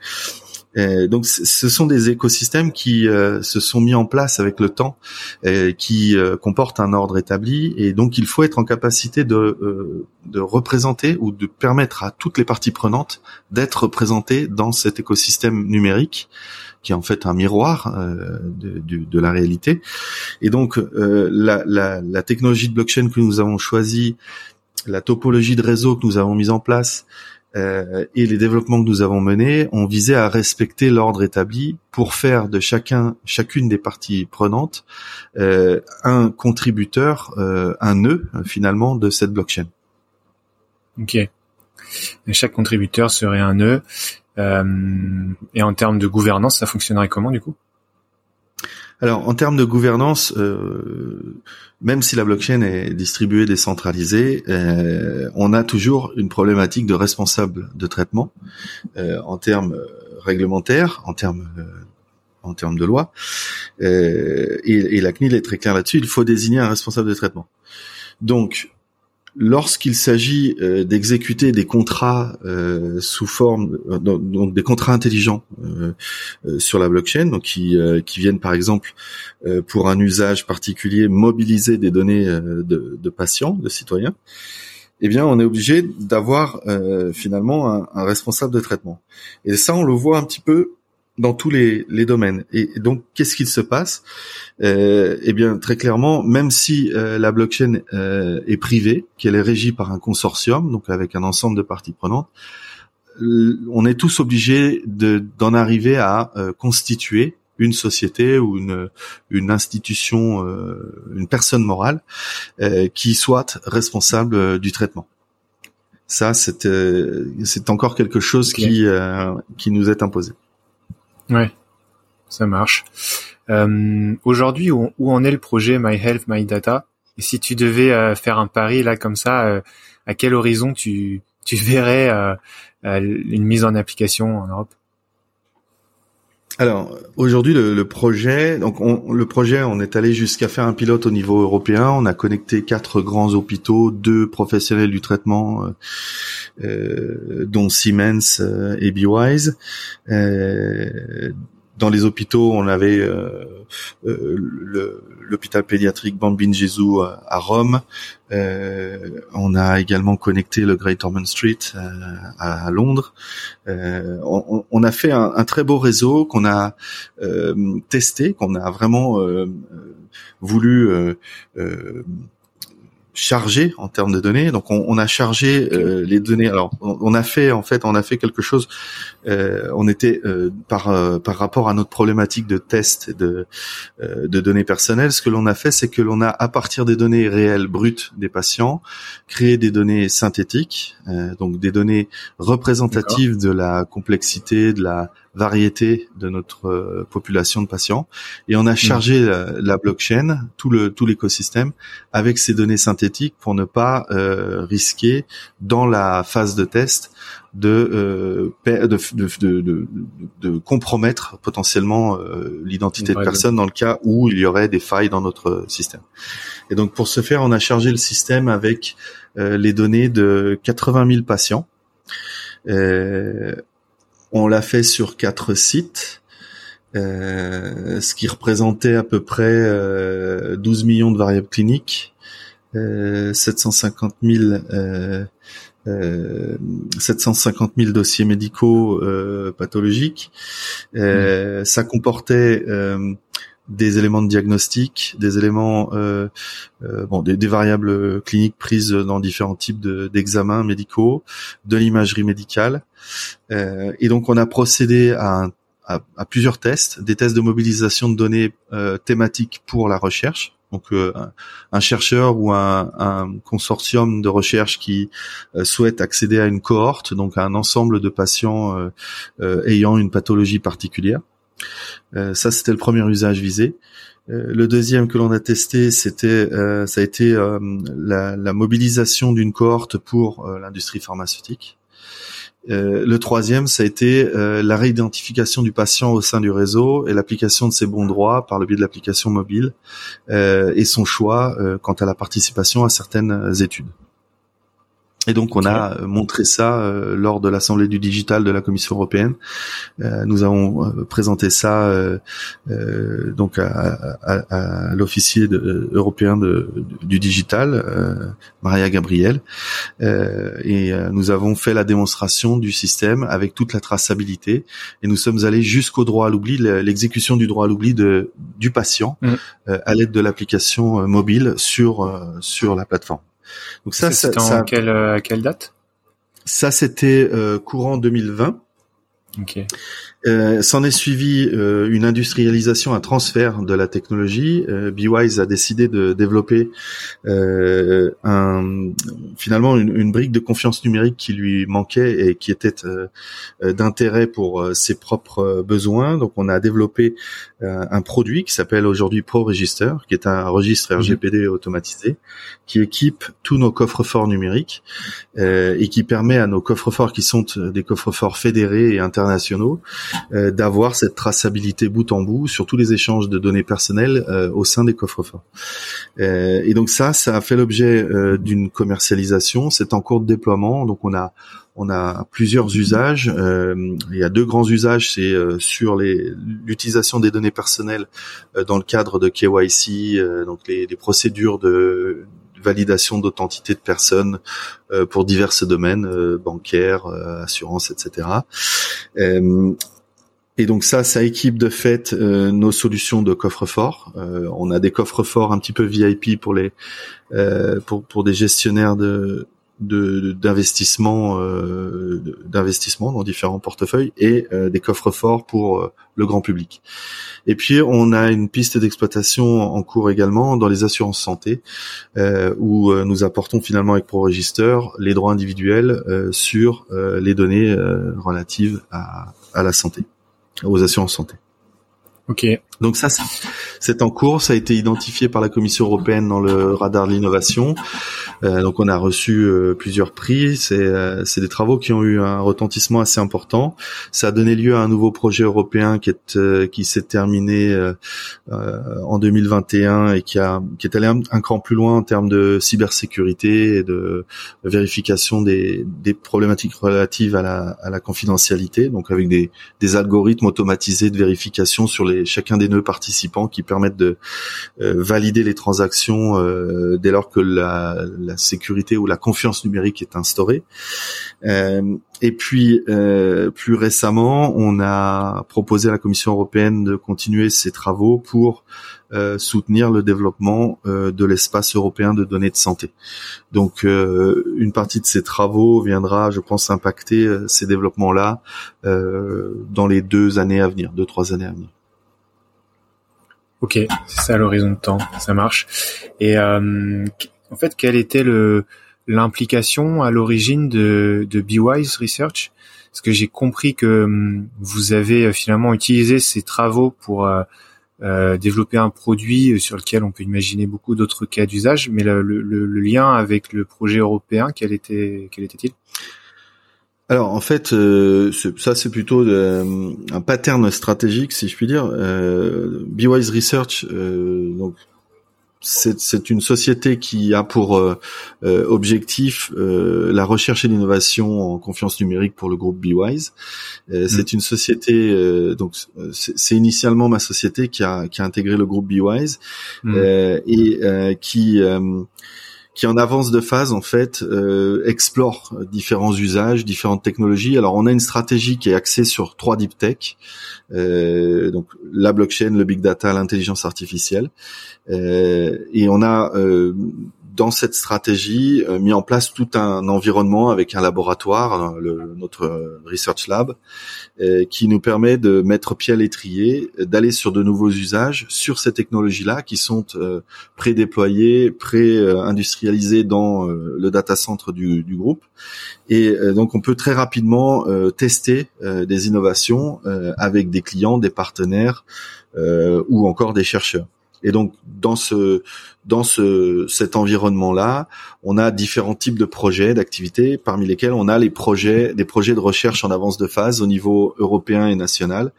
Euh, donc ce sont des écosystèmes qui euh, se sont mis en place avec le temps, euh, qui comportent un ordre établi, et donc il faut être en capacité de, de représenter ou de permettre à toutes les parties prenantes d'être représentées dans cet écosystème numérique qui est en fait un miroir de, la réalité. Et donc la, la, la technologie de blockchain que nous avons choisie, la topologie de réseau que nous avons mise en place, euh, et les développements que nous avons menés ont visé à respecter l'ordre établi pour faire de chacun, chacune des parties prenantes euh, un contributeur, euh, un nœud finalement de cette blockchain. Ok. Chaque contributeur serait un nœud. et en termes de gouvernance, ça fonctionnerait comment du coup? Alors, en termes de gouvernance, euh, même si la blockchain est distribuée, décentralisée, euh, on a toujours une problématique de responsable de traitement euh, en termes réglementaires, en termes en termes de loi. Et, et, la CNIL est très claire là-dessus. Il faut désigner un responsable de traitement. Donc, lorsqu'il s'agit euh, d'exécuter des contrats euh, sous forme euh, donc des contrats intelligents sur la blockchain donc qui, qui viennent par exemple pour un usage particulier mobiliser des données de, de, patients de citoyens eh bien on est obligé d'avoir finalement un, un, responsable de traitement. Et ça on le voit un petit peu dans tous les, les domaines. Et, donc, qu'est-ce qu'il se passe? Euh, Eh bien, très clairement, même si euh, la blockchain euh, est privée, qu'elle est régie par un consortium, donc avec un ensemble de parties prenantes, on est tous obligés d'en arriver à euh, constituer une société ou une, une institution, euh, une personne morale qui soit responsable du traitement. Ça, c'est c'est encore quelque chose qui qui nous est imposé. Ouais, ça marche. Euh, Aujourd'hui, où, en est le projet My Health, My Data? Et si tu devais euh, faire un pari là comme ça, euh, à quel horizon tu, tu verrais euh, une mise en application en Europe? Alors aujourd'hui le, le, projet, donc on, le projet, on est allé jusqu'à faire un pilote au niveau européen. On a connecté quatre grands hôpitaux, deux professionnels du traitement, euh, euh dont Siemens euh, et Bewise. Euh, dans les hôpitaux, on avait euh, euh, l'hôpital pédiatrique Bambin Gesù à, Rome. Euh, on a également connecté le Great Ormond Street à, Londres. On, on, a fait un, un, très beau réseau qu'on a testé, qu'on a vraiment voulu chargé en termes de données. Donc on, on a chargé euh, les données. Alors on, a fait en fait on a fait quelque chose. Euh, on était euh, par par rapport à notre problématique de test de de données personnelles. Ce que l'on a fait, c'est que l'on a à partir des données réelles brutes des patients créé des données synthétiques, donc des données représentatives de la complexité, de la variété de notre euh, population de patients et on a chargé mm. la, blockchain, tout le tout l'écosystème avec ces données synthétiques pour ne pas euh, risquer dans la phase de test de, euh, de, de, de, de, compromettre potentiellement l'identité de personne dans le cas où il y aurait des failles dans notre système. Et donc pour ce faire, on a chargé le système avec les données de 80 000 patients. Euh, on l'a fait sur quatre sites, euh, ce qui représentait à peu près euh, 12 millions de variables cliniques, euh, 750 000 750 000 dossiers médicaux euh, pathologiques. Euh, mmh. Ça comportait euh, des éléments de diagnostic, des éléments, bon, des, variables cliniques prises dans différents types d'examens médicaux, de l'imagerie médicale, euh, et donc on a procédé à, à, plusieurs tests, des tests de mobilisation de données euh, thématiques pour la recherche. Donc euh, un chercheur ou un, un, consortium de recherche qui souhaite accéder à une cohorte, donc à un ensemble de patients ayant une pathologie particulière. Ça, c'était le premier usage visé. le deuxième que l'on a testé, c'était, ça a été la, mobilisation d'une cohorte pour l'industrie pharmaceutique. Euh, le troisième, ça a été euh, la réidentification du patient au sein du réseau et l'application de ses bons droits par le biais de l'application mobile euh, et son choix quant à la participation à certaines études. Et donc on a euh, montré ça euh, lors de l'assemblée du digital de la Commission européenne. Euh, nous avons présenté ça donc à, l'officier européen de, du digital, Maria Gabriel, et nous avons fait la démonstration du système avec toute la traçabilité. Et nous sommes allés jusqu'au droit à l'oubli, l'exécution du droit à l'oubli de du patient mm. à l'aide de l'application mobile sur sur la plateforme. Donc ça, c'était en quelle, euh, quelle date? Ça, c'était euh, courant 2020. Ok. Euh, S'en est suivi euh, une industrialisation, un transfert de la technologie. Euh, BeWise a décidé de développer euh, un, finalement une, une, brique de confiance numérique qui lui manquait et qui était euh, d'intérêt pour ses propres besoins. Donc on a développé un produit qui s'appelle aujourd'hui Pro Register, qui est un registre mhm. RGPD automatisé, qui équipe tous nos coffres-forts numériques et qui permet à nos coffres-forts qui sont des coffres-forts fédérés et internationaux euh, d'avoir cette traçabilité bout en bout sur tous les échanges de données personnelles euh, au sein des coffres-forts. Euh, et donc ça, ça a fait l'objet d'une commercialisation. C'est en cours de déploiement. Donc on a on a plusieurs usages. il y a deux grands usages, c'est sur l'utilisation des données personnelles dans le cadre de KYC, donc les, les procédures de validation d'authenticité de personnes pour divers domaines bancaires, assurances, etc. Et donc ça, ça équipe de fait euh, nos solutions de coffre-fort. Euh, on a des coffres-forts un petit peu VIP pour les euh, pour pour des gestionnaires de d'investissement de, d'investissement dans différents portefeuilles et des coffres-forts pour le grand public. Et puis on a une piste d'exploitation en cours également dans les assurances santé où nous apportons finalement avec ProRegister les droits individuels sur les données relatives à, à la santé aux assurances santé. Donc ça, c'est en cours, ça a été identifié par la Commission européenne dans le radar de l'innovation. Euh, donc on a reçu euh, plusieurs prix. C'est euh, des travaux qui ont eu un retentissement assez important. Ça a donné lieu à un nouveau projet européen qui euh, qui s'est terminé euh, en 2021 et qui a qui est allé un, cran plus loin en termes de cybersécurité et de vérification des, des problématiques relatives à la, à la confidentialité. Donc avec des, des algorithmes automatisés de vérification sur les chacun des des nœuds participants qui permettent de valider les transactions dès lors que la, sécurité ou la confiance numérique est instaurée. et puis plus récemment, on a proposé à la Commission européenne de continuer ses travaux pour euh, soutenir le développement euh, de l'espace européen de données de santé. Donc euh, une partie de ces travaux viendra, je pense, impacter ces développements-là dans les deux années à venir, deux trois années à venir. Ok, c'est ça l'horizon de temps, ça marche. Et en fait, quelle était le l'implication à l'origine de, de BeWise Research? Parce que j'ai compris que hum, vous avez finalement utilisé ces travaux pour euh, développer un produit sur lequel on peut imaginer beaucoup d'autres cas d'usage, mais le, le, le, lien avec le projet européen, quel était quel était-il? Alors en fait, euh, ça c'est plutôt euh, un pattern stratégique, si je puis dire. Euh, BeWise Research, donc c'est une société qui a pour euh, euh, objectif euh, la recherche et l'innovation en confiance numérique pour le groupe BeWise. C'est mm. une société, donc c'est initialement ma société qui a, qui a intégré le groupe BeWise mm. et qui qui en avance de phase en fait explore différents usages, différentes technologies. Alors on a une stratégie qui est axée sur trois deep tech, donc la blockchain, le big data, l'intelligence artificielle. Euh, et on a euh, dans cette stratégie euh, mis en place tout un environnement avec un laboratoire, le, notre research lab, qui nous permet de mettre pied à l'étrier, d'aller sur de nouveaux usages sur ces technologies-là qui sont pré-déployées, pré-industrialisées dans le data center du groupe. Et donc on peut très rapidement tester des innovations avec des clients, des partenaires ou encore des chercheurs. Et donc dans ce dans ce cet environnement là, on a différents types de projets, d'activités, parmi lesquels on a les projets des projets de recherche en avance de phase au niveau européen et national,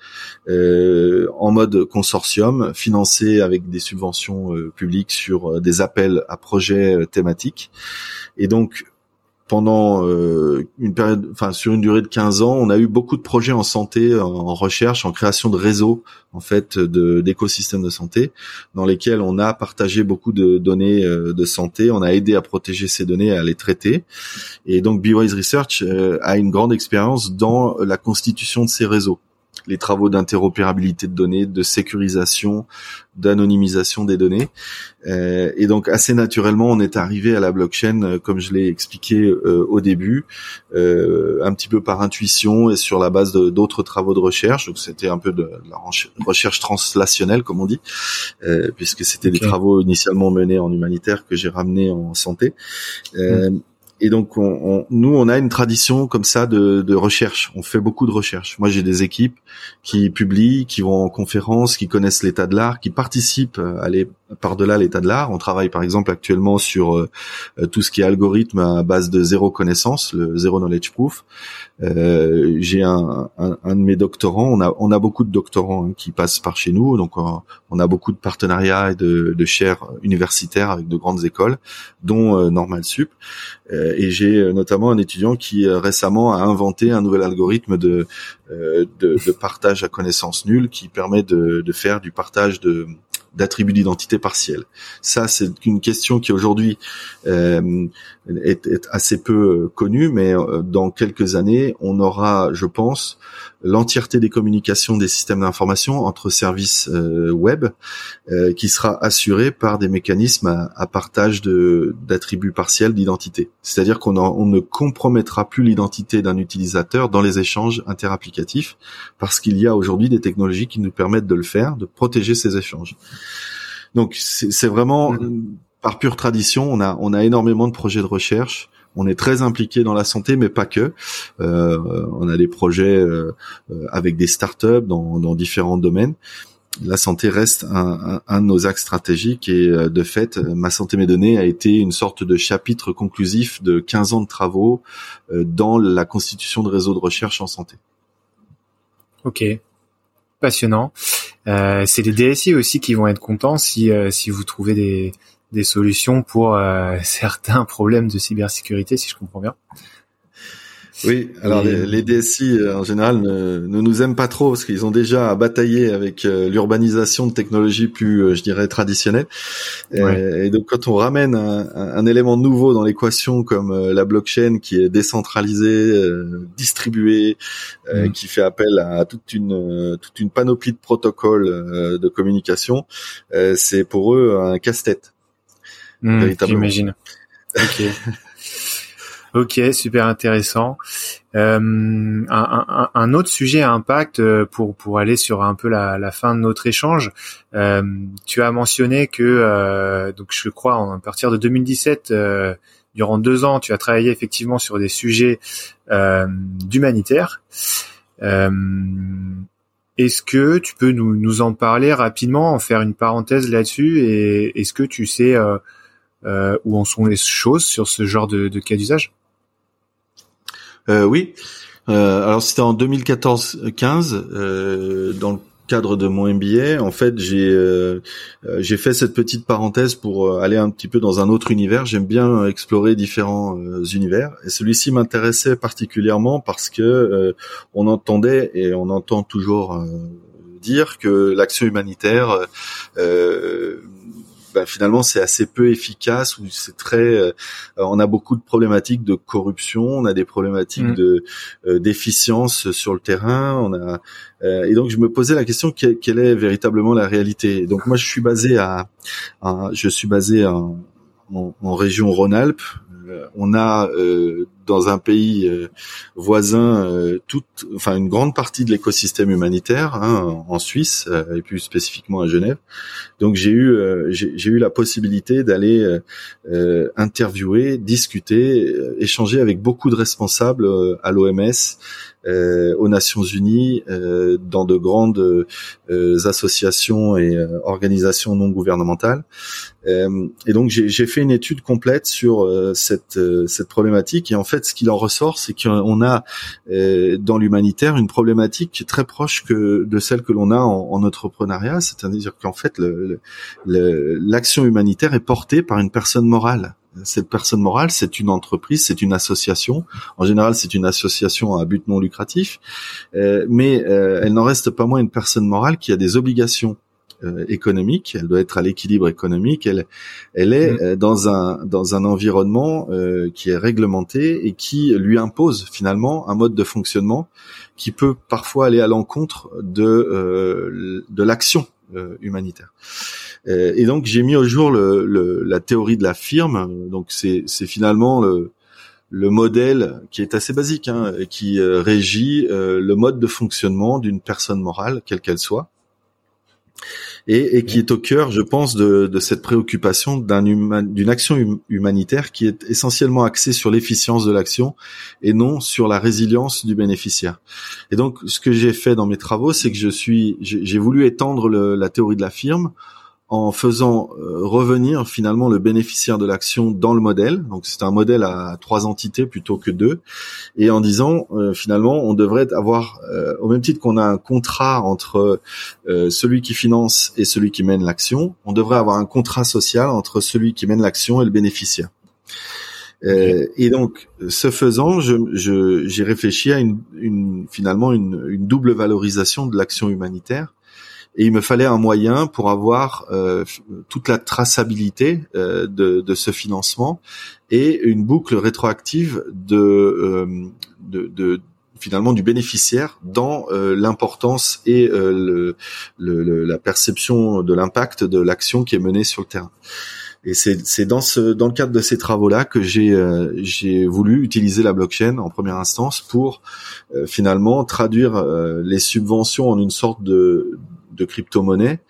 euh, en mode consortium, financé avec des subventions euh, publiques sur euh, des appels à projets thématiques. Et donc pendant euh, une période, enfin sur une durée de 15 ans, on a eu beaucoup de projets en santé, en, recherche, en création de réseaux en fait d'écosystèmes de santé, dans lesquels on a partagé beaucoup de données euh, de santé, on a aidé à protéger ces données, à les traiter, et donc BeWise Research euh, a une grande expérience dans la constitution de ces réseaux les travaux d'interopérabilité de données, de sécurisation, d'anonymisation des données. Euh, et donc assez naturellement, on est arrivé à la blockchain, euh, comme je l'ai expliqué euh, au début, un petit peu par intuition et sur la base d'autres travaux de recherche. Donc c'était un peu de, la recherche translationnelle, comme on dit, puisque c'était des travaux initialement menés en humanitaire que j'ai ramenés en santé. Mm et donc, on, nous, on a une tradition comme ça de, recherche. On fait beaucoup de recherche. Moi, j'ai des équipes qui publient, qui vont en conférence, qui connaissent l'état de l'art, qui participent à aller par-delà l'état de l'art. On travaille, par exemple, actuellement sur euh, tout ce qui est algorithme à base de zéro connaissance, le zéro knowledge proof. Euh, j'ai un, un, un, de mes doctorants. On a, on a beaucoup de doctorants hein, qui passent par chez nous, donc on, a beaucoup de partenariats et de, de chaires universitaires avec de grandes écoles, dont euh, Normal Sup. Euh, et j'ai euh, notamment un étudiant qui récemment a inventé un nouvel algorithme de, de, de, partage à connaissance nulle qui permet de, de faire du partage de d'attributs d'identité partielle. Ça, c'est une question qui aujourd'hui euh, est, assez peu connue, mais euh, dans quelques années, on aura, je pense, l'entièreté des communications des systèmes d'information entre services euh, web qui sera assurée par des mécanismes à, partage de d'attributs partiels d'identité. C'est-à-dire qu'on on ne compromettra plus l'identité d'un utilisateur dans les échanges interapplicatifs parce qu'il y a aujourd'hui des technologies qui nous permettent de le faire, de protéger ces échanges. Donc c'est vraiment mmh. par pure tradition, on a on a énormément de projets de recherche. On est très impliqué dans la santé, mais pas que. Euh, on a des projets euh, avec des startups dans, dans différents domaines. La santé reste un, un, de nos axes stratégiques et euh, de fait, Ma santé mes données a été une sorte de chapitre conclusif de 15 ans de travaux dans la constitution de réseaux de recherche en santé. Ok, passionnant. Euh, c'est les DSI aussi qui vont être contents si euh, si vous trouvez des des solutions pour euh, certains problèmes de cybersécurité, si je comprends bien. Oui, alors les, DSI euh, en général ne, nous aiment pas trop parce qu'ils ont déjà à batailler avec euh, l'urbanisation de technologies plus, euh, je dirais, traditionnelles. Et, donc quand on ramène un, élément nouveau dans l'équation comme la blockchain qui est décentralisée, distribuée, mm. qui fait appel à toute une toute une panoplie de protocoles de communication, c'est pour eux un casse-tête. Mm, J'imagine. Ok. Ok, super intéressant. Euh, un, un, autre sujet à impact euh, pour pour aller sur un peu la, la fin de notre échange. Euh, tu as mentionné que euh, donc je crois à partir de 2017, euh, durant deux ans, tu as travaillé effectivement sur des sujets d'humanitaire. Est-ce que tu peux nous, nous en parler rapidement, en faire une parenthèse là-dessus, et est-ce que tu sais où en sont les choses sur ce genre de, de cas d'usage? Euh, oui. Euh, alors c'était en 2014-15 euh, dans le cadre de mon MBA. En fait, j'ai euh, j'ai fait cette petite parenthèse pour aller un petit peu dans un autre univers. J'aime bien explorer différents univers et celui-ci m'intéressait particulièrement parce que on entendait et on entend toujours dire que l'action humanitaire bah, finalement c'est assez peu efficace ou c'est très euh, on a beaucoup de problématiques de corruption on a des problématiques mm. de euh, d'efficience sur le terrain on a euh, et donc je me posais la question quelle, est véritablement la réalité? Donc moi je suis basé à, je suis basé en, en région Rhône-Alpes on a dans un pays euh, voisin euh, toute, enfin une grande partie de l'écosystème humanitaire hein, en Suisse euh, et plus spécifiquement à Genève. Donc j'ai eu j'ai eu la possibilité d'aller interviewer, discuter, échanger avec beaucoup de responsables à l'OMS, aux Nations Unies, euh, dans de grandes euh, associations et organisations non gouvernementales. et donc j'ai fait une étude complète sur cette cette problématique. Et en fait, ce qu'il en ressort, c'est qu'on a dans l'humanitaire une problématique très proche que de celle que l'on a en, en entrepreneuriat, c'est-à-dire qu'en fait l'action le, humanitaire est portée par une personne morale cette personne morale, c'est une entreprise, c'est une association. En général, c'est une association à but non lucratif, euh, mais euh, elle n'en reste pas moins une personne morale qui a des obligations euh, économiques. Elle doit être à l'équilibre économique. Elle, elle est mmh. dans un dans un environnement qui est réglementé et qui lui impose finalement un mode de fonctionnement qui peut parfois aller à l'encontre de de l'action humanitaire. Euh, et donc j'ai mis au jour le, le, la théorie de la firme. Donc c'est finalement le, le modèle qui est assez basique, hein, qui euh, régit euh, le mode de fonctionnement d'une personne morale, quelle qu'elle soit, et, et, qui est au cœur, je pense, de, de cette préoccupation d'une action hum, humanitaire qui est essentiellement axée sur l'efficience de l'action et non sur la résilience du bénéficiaire. Et donc, ce que j'ai fait dans mes travaux, c'est que je suis, j'ai voulu étendre le, la théorie de la firme en faisant euh, revenir finalement le bénéficiaire de l'action dans le modèle. Donc c'est un modèle à trois entités plutôt que deux, et en disant euh, finalement on devrait avoir euh, au même titre qu'on a un contrat entre celui qui finance et celui qui mène l'action, on devrait avoir un contrat social entre celui qui mène l'action et le bénéficiaire. et donc, ce faisant, j'ai je, réfléchi à une, une finalement une, une, double valorisation de l'action humanitaire et il me fallait un moyen pour avoir euh, toute la traçabilité euh, de, de, ce financement et une boucle rétroactive de, euh, de, de finalement du bénéficiaire dans euh, l'importance et le, le, la perception de l'impact de l'action qui est menée sur le terrain. Et c'est dans ce dans le cadre de ces travaux-là que j'ai j'ai voulu utiliser la blockchain en première instance pour finalement traduire les subventions en une sorte de de crypto-monnaie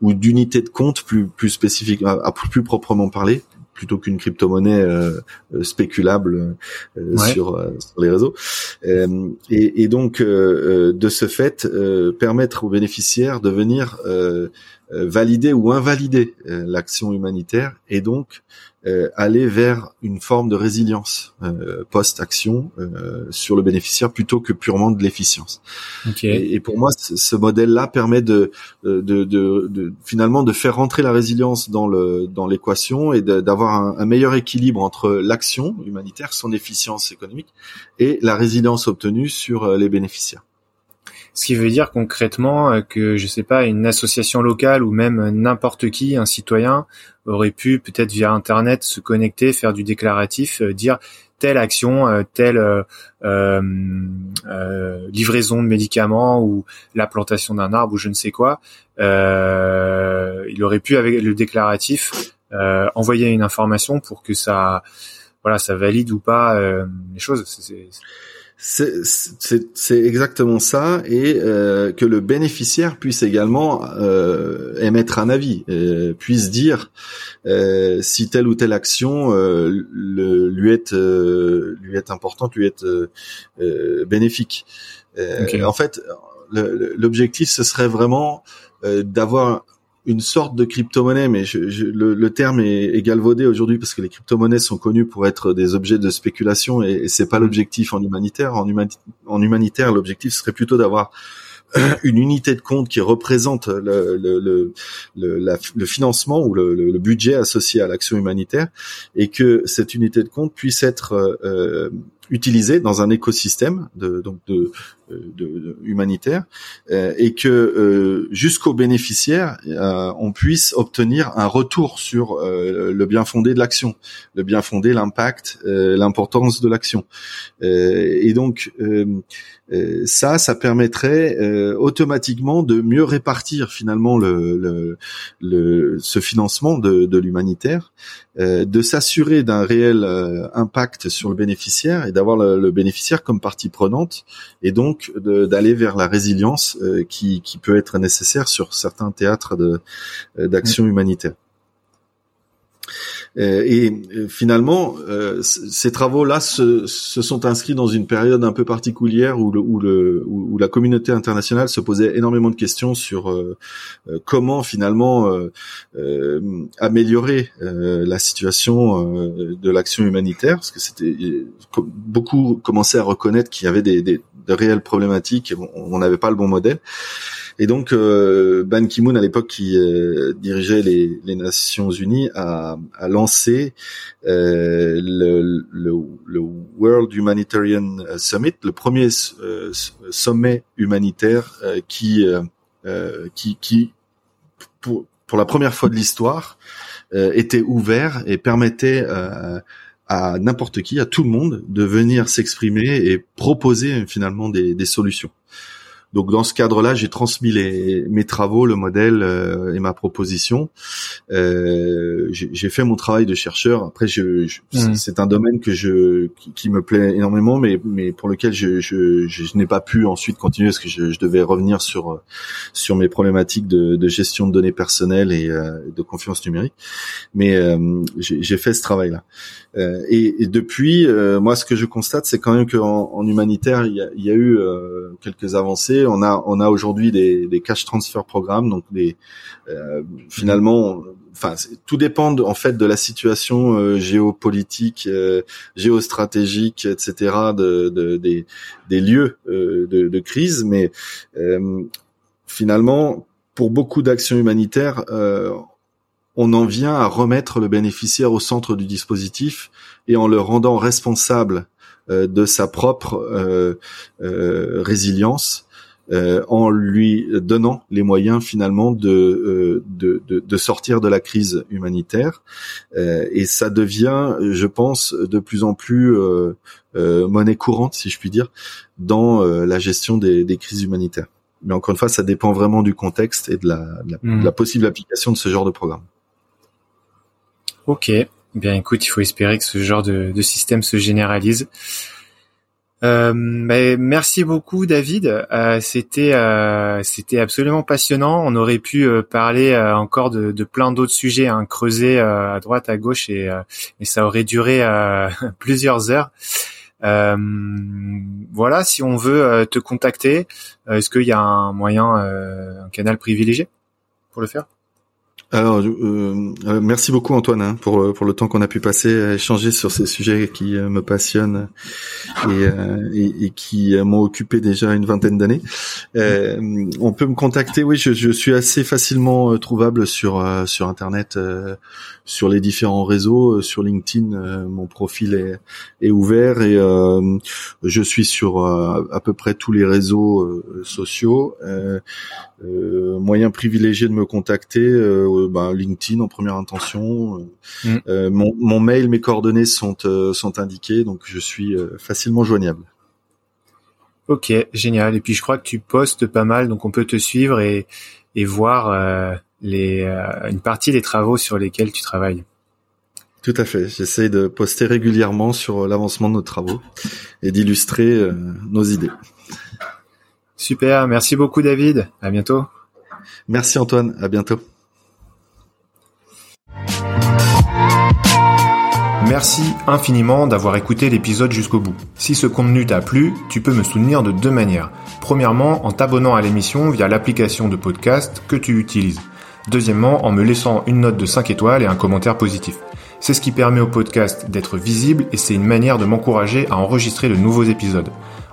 ou d'unité de compte plus plus spécifique, à, plus proprement parler plutôt qu'une crypto-monnaie euh, euh, spéculable euh, sur, sur, les réseaux. Et, et, donc, de ce fait, permettre aux bénéficiaires de venir valider ou invalider l'action humanitaire et donc euh, aller vers une forme de résilience euh, post-action euh, sur le bénéficiaire plutôt que purement de l'efficience. Et, pour moi, ce modèle-là permet de, de, de, de, finalement de faire rentrer la résilience dans le dans l'équation et d'avoir un, un, meilleur équilibre entre l'action humanitaire, son efficience économique, et la résilience obtenue sur les bénéficiaires. Ce qui veut dire concrètement que je sais pas une association locale ou même n'importe qui, un citoyen aurait pu peut-être via internet se connecter, faire du déclaratif, euh, dire telle action, euh, telle euh, livraison de médicaments ou la plantation d'un arbre ou je ne sais quoi. il aurait pu avec le déclaratif envoyer une information pour que ça, voilà, ça valide ou pas les choses. C'est exactement ça et euh, que le bénéficiaire puisse également euh, émettre un avis, euh, puisse dire euh, si telle ou telle action le, lui est lui est importante, lui est bénéfique. En fait, l'objectif ce serait vraiment d'avoir une sorte de crypto-monnaie, mais je, le, terme est, galvaudé aujourd'hui parce que les crypto-monnaies sont connues pour être des objets de spéculation et, et c'est pas l'objectif en humanitaire. En, humanitaire, l'objectif serait plutôt d'avoir une unité de compte qui représente le, le, le, le financement ou le, budget associé à l'action humanitaire et que cette unité de compte puisse être euh, utilisée dans un écosystème de, donc de, de, humanitaire euh, et que euh, jusqu'aux bénéficiaires euh, on puisse obtenir un retour sur le bien fondé de l'action, le bien fondé, l'impact, l'importance de l'action. et donc ça, ça permettrait automatiquement de mieux répartir finalement le, le, ce financement de, de l'humanitaire, de s'assurer d'un réel impact sur le bénéficiaire et d'avoir le, le bénéficiaire comme partie prenante et donc d'aller vers la résilience euh, qui, qui peut être nécessaire sur certains théâtres euh, d'action humanitaire. Euh, et finalement, ces travaux-là se, sont inscrits dans une période un peu particulière où, la communauté internationale se posait énormément de questions sur comment finalement améliorer la situation de l'action humanitaire, parce que c'était beaucoup commençaient à reconnaître qu'il y avait des, des, de réelles problématiques. On n'avait pas le bon modèle. Et donc, euh, Ban Ki-moon, à l'époque, qui euh, dirigeait les, les, Nations Unies, a, a lancé euh, le, le, le, World Humanitarian Summit, le premier sommet humanitaire qui, qui, qui pour, pour la première fois de l'histoire, était ouvert et permettait à n'importe qui, à tout le monde, de venir s'exprimer et proposer finalement des, des solutions. Donc dans ce cadre-là, j'ai transmis les, mes travaux, le modèle euh, et ma proposition. Euh, j'ai fait mon travail de chercheur. Après, je, mmh. c'est un domaine que je qui, me plaît énormément, mais mais pour lequel je, je, je n'ai pas pu ensuite continuer parce que je, je, devais revenir sur sur mes problématiques de, de gestion de données personnelles et euh, de confiance numérique. Mais euh, j'ai fait ce travail-là. Euh, et, et, depuis, moi, ce que je constate, c'est quand même qu'en en humanitaire, il y a, y a eu quelques avancées on a on a aujourd'hui des, des cash transfer programmes, donc des euh, finalement, enfin tout dépend en fait de la situation euh, géopolitique, euh, géostratégique, etc. De, de des, des lieux de, de, crise, mais finalement pour beaucoup d'actions humanitaires on en vient à remettre le bénéficiaire au centre du dispositif et en le rendant responsable de sa propre résilience euh, en lui donnant les moyens finalement de, euh, de, de, de, sortir de la crise humanitaire. Euh, et ça devient, je pense, de plus en plus monnaie courante, si je puis dire, dans la gestion des, des, crises humanitaires. Mais encore une fois, ça dépend vraiment du contexte et de la, de la, mmh. possible application de ce genre de programme. Ok. Bien, écoute, il faut espérer que ce genre de, système se généralise. Euh, merci beaucoup David. Euh, c'était euh, c'était absolument passionnant. On aurait pu euh, parler encore de, plein d'autres sujets, hein, creuser à droite, à gauche, et, et ça aurait duré plusieurs heures. voilà, si on veut te contacter, est-ce qu'il y a un moyen, un canal privilégié pour le faire? Alors, euh, euh, merci beaucoup Antoine hein, pour pour le temps qu'on a pu passer à échanger sur ces sujets qui euh, me passionnent et, et, qui m'ont occupé déjà une vingtaine d'années. on peut me contacter, oui, je, je suis assez facilement trouvable sur sur internet, sur les différents réseaux, sur LinkedIn, mon profil est, est ouvert et je suis sur à peu près tous les réseaux sociaux. Euh, moyen privilégié de me contacter, euh, ben, LinkedIn en première intention. Euh, mm. mon, mon, mail, mes coordonnées sont sont indiquées, donc je suis facilement joignable. Ok, génial. Et puis je crois que tu postes pas mal, donc on peut te suivre et et voir les une partie des travaux sur lesquels tu travailles. Tout à fait. J'essaie de poster régulièrement sur l'avancement de nos travaux et d'illustrer nos idées. Super, merci beaucoup David. À bientôt. Merci Antoine, à bientôt. Merci infiniment d'avoir écouté l'épisode jusqu'au bout. Si ce contenu t'a plu, tu peux me soutenir de deux manières. Premièrement, en t'abonnant à l'émission via l'application de podcast que tu utilises. Deuxièmement, en me laissant une note de 5 étoiles et un commentaire positif. C'est ce qui permet au podcast d'être visible et c'est une manière de m'encourager à enregistrer de nouveaux épisodes.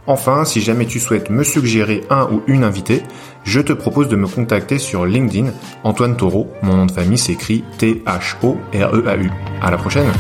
Enfin, si jamais tu souhaites me suggérer un ou une invitée, je te propose de me contacter sur LinkedIn, Antoine Taureau, mon nom de famille s'écrit T-H-O-R-E-A-U. À la prochaine!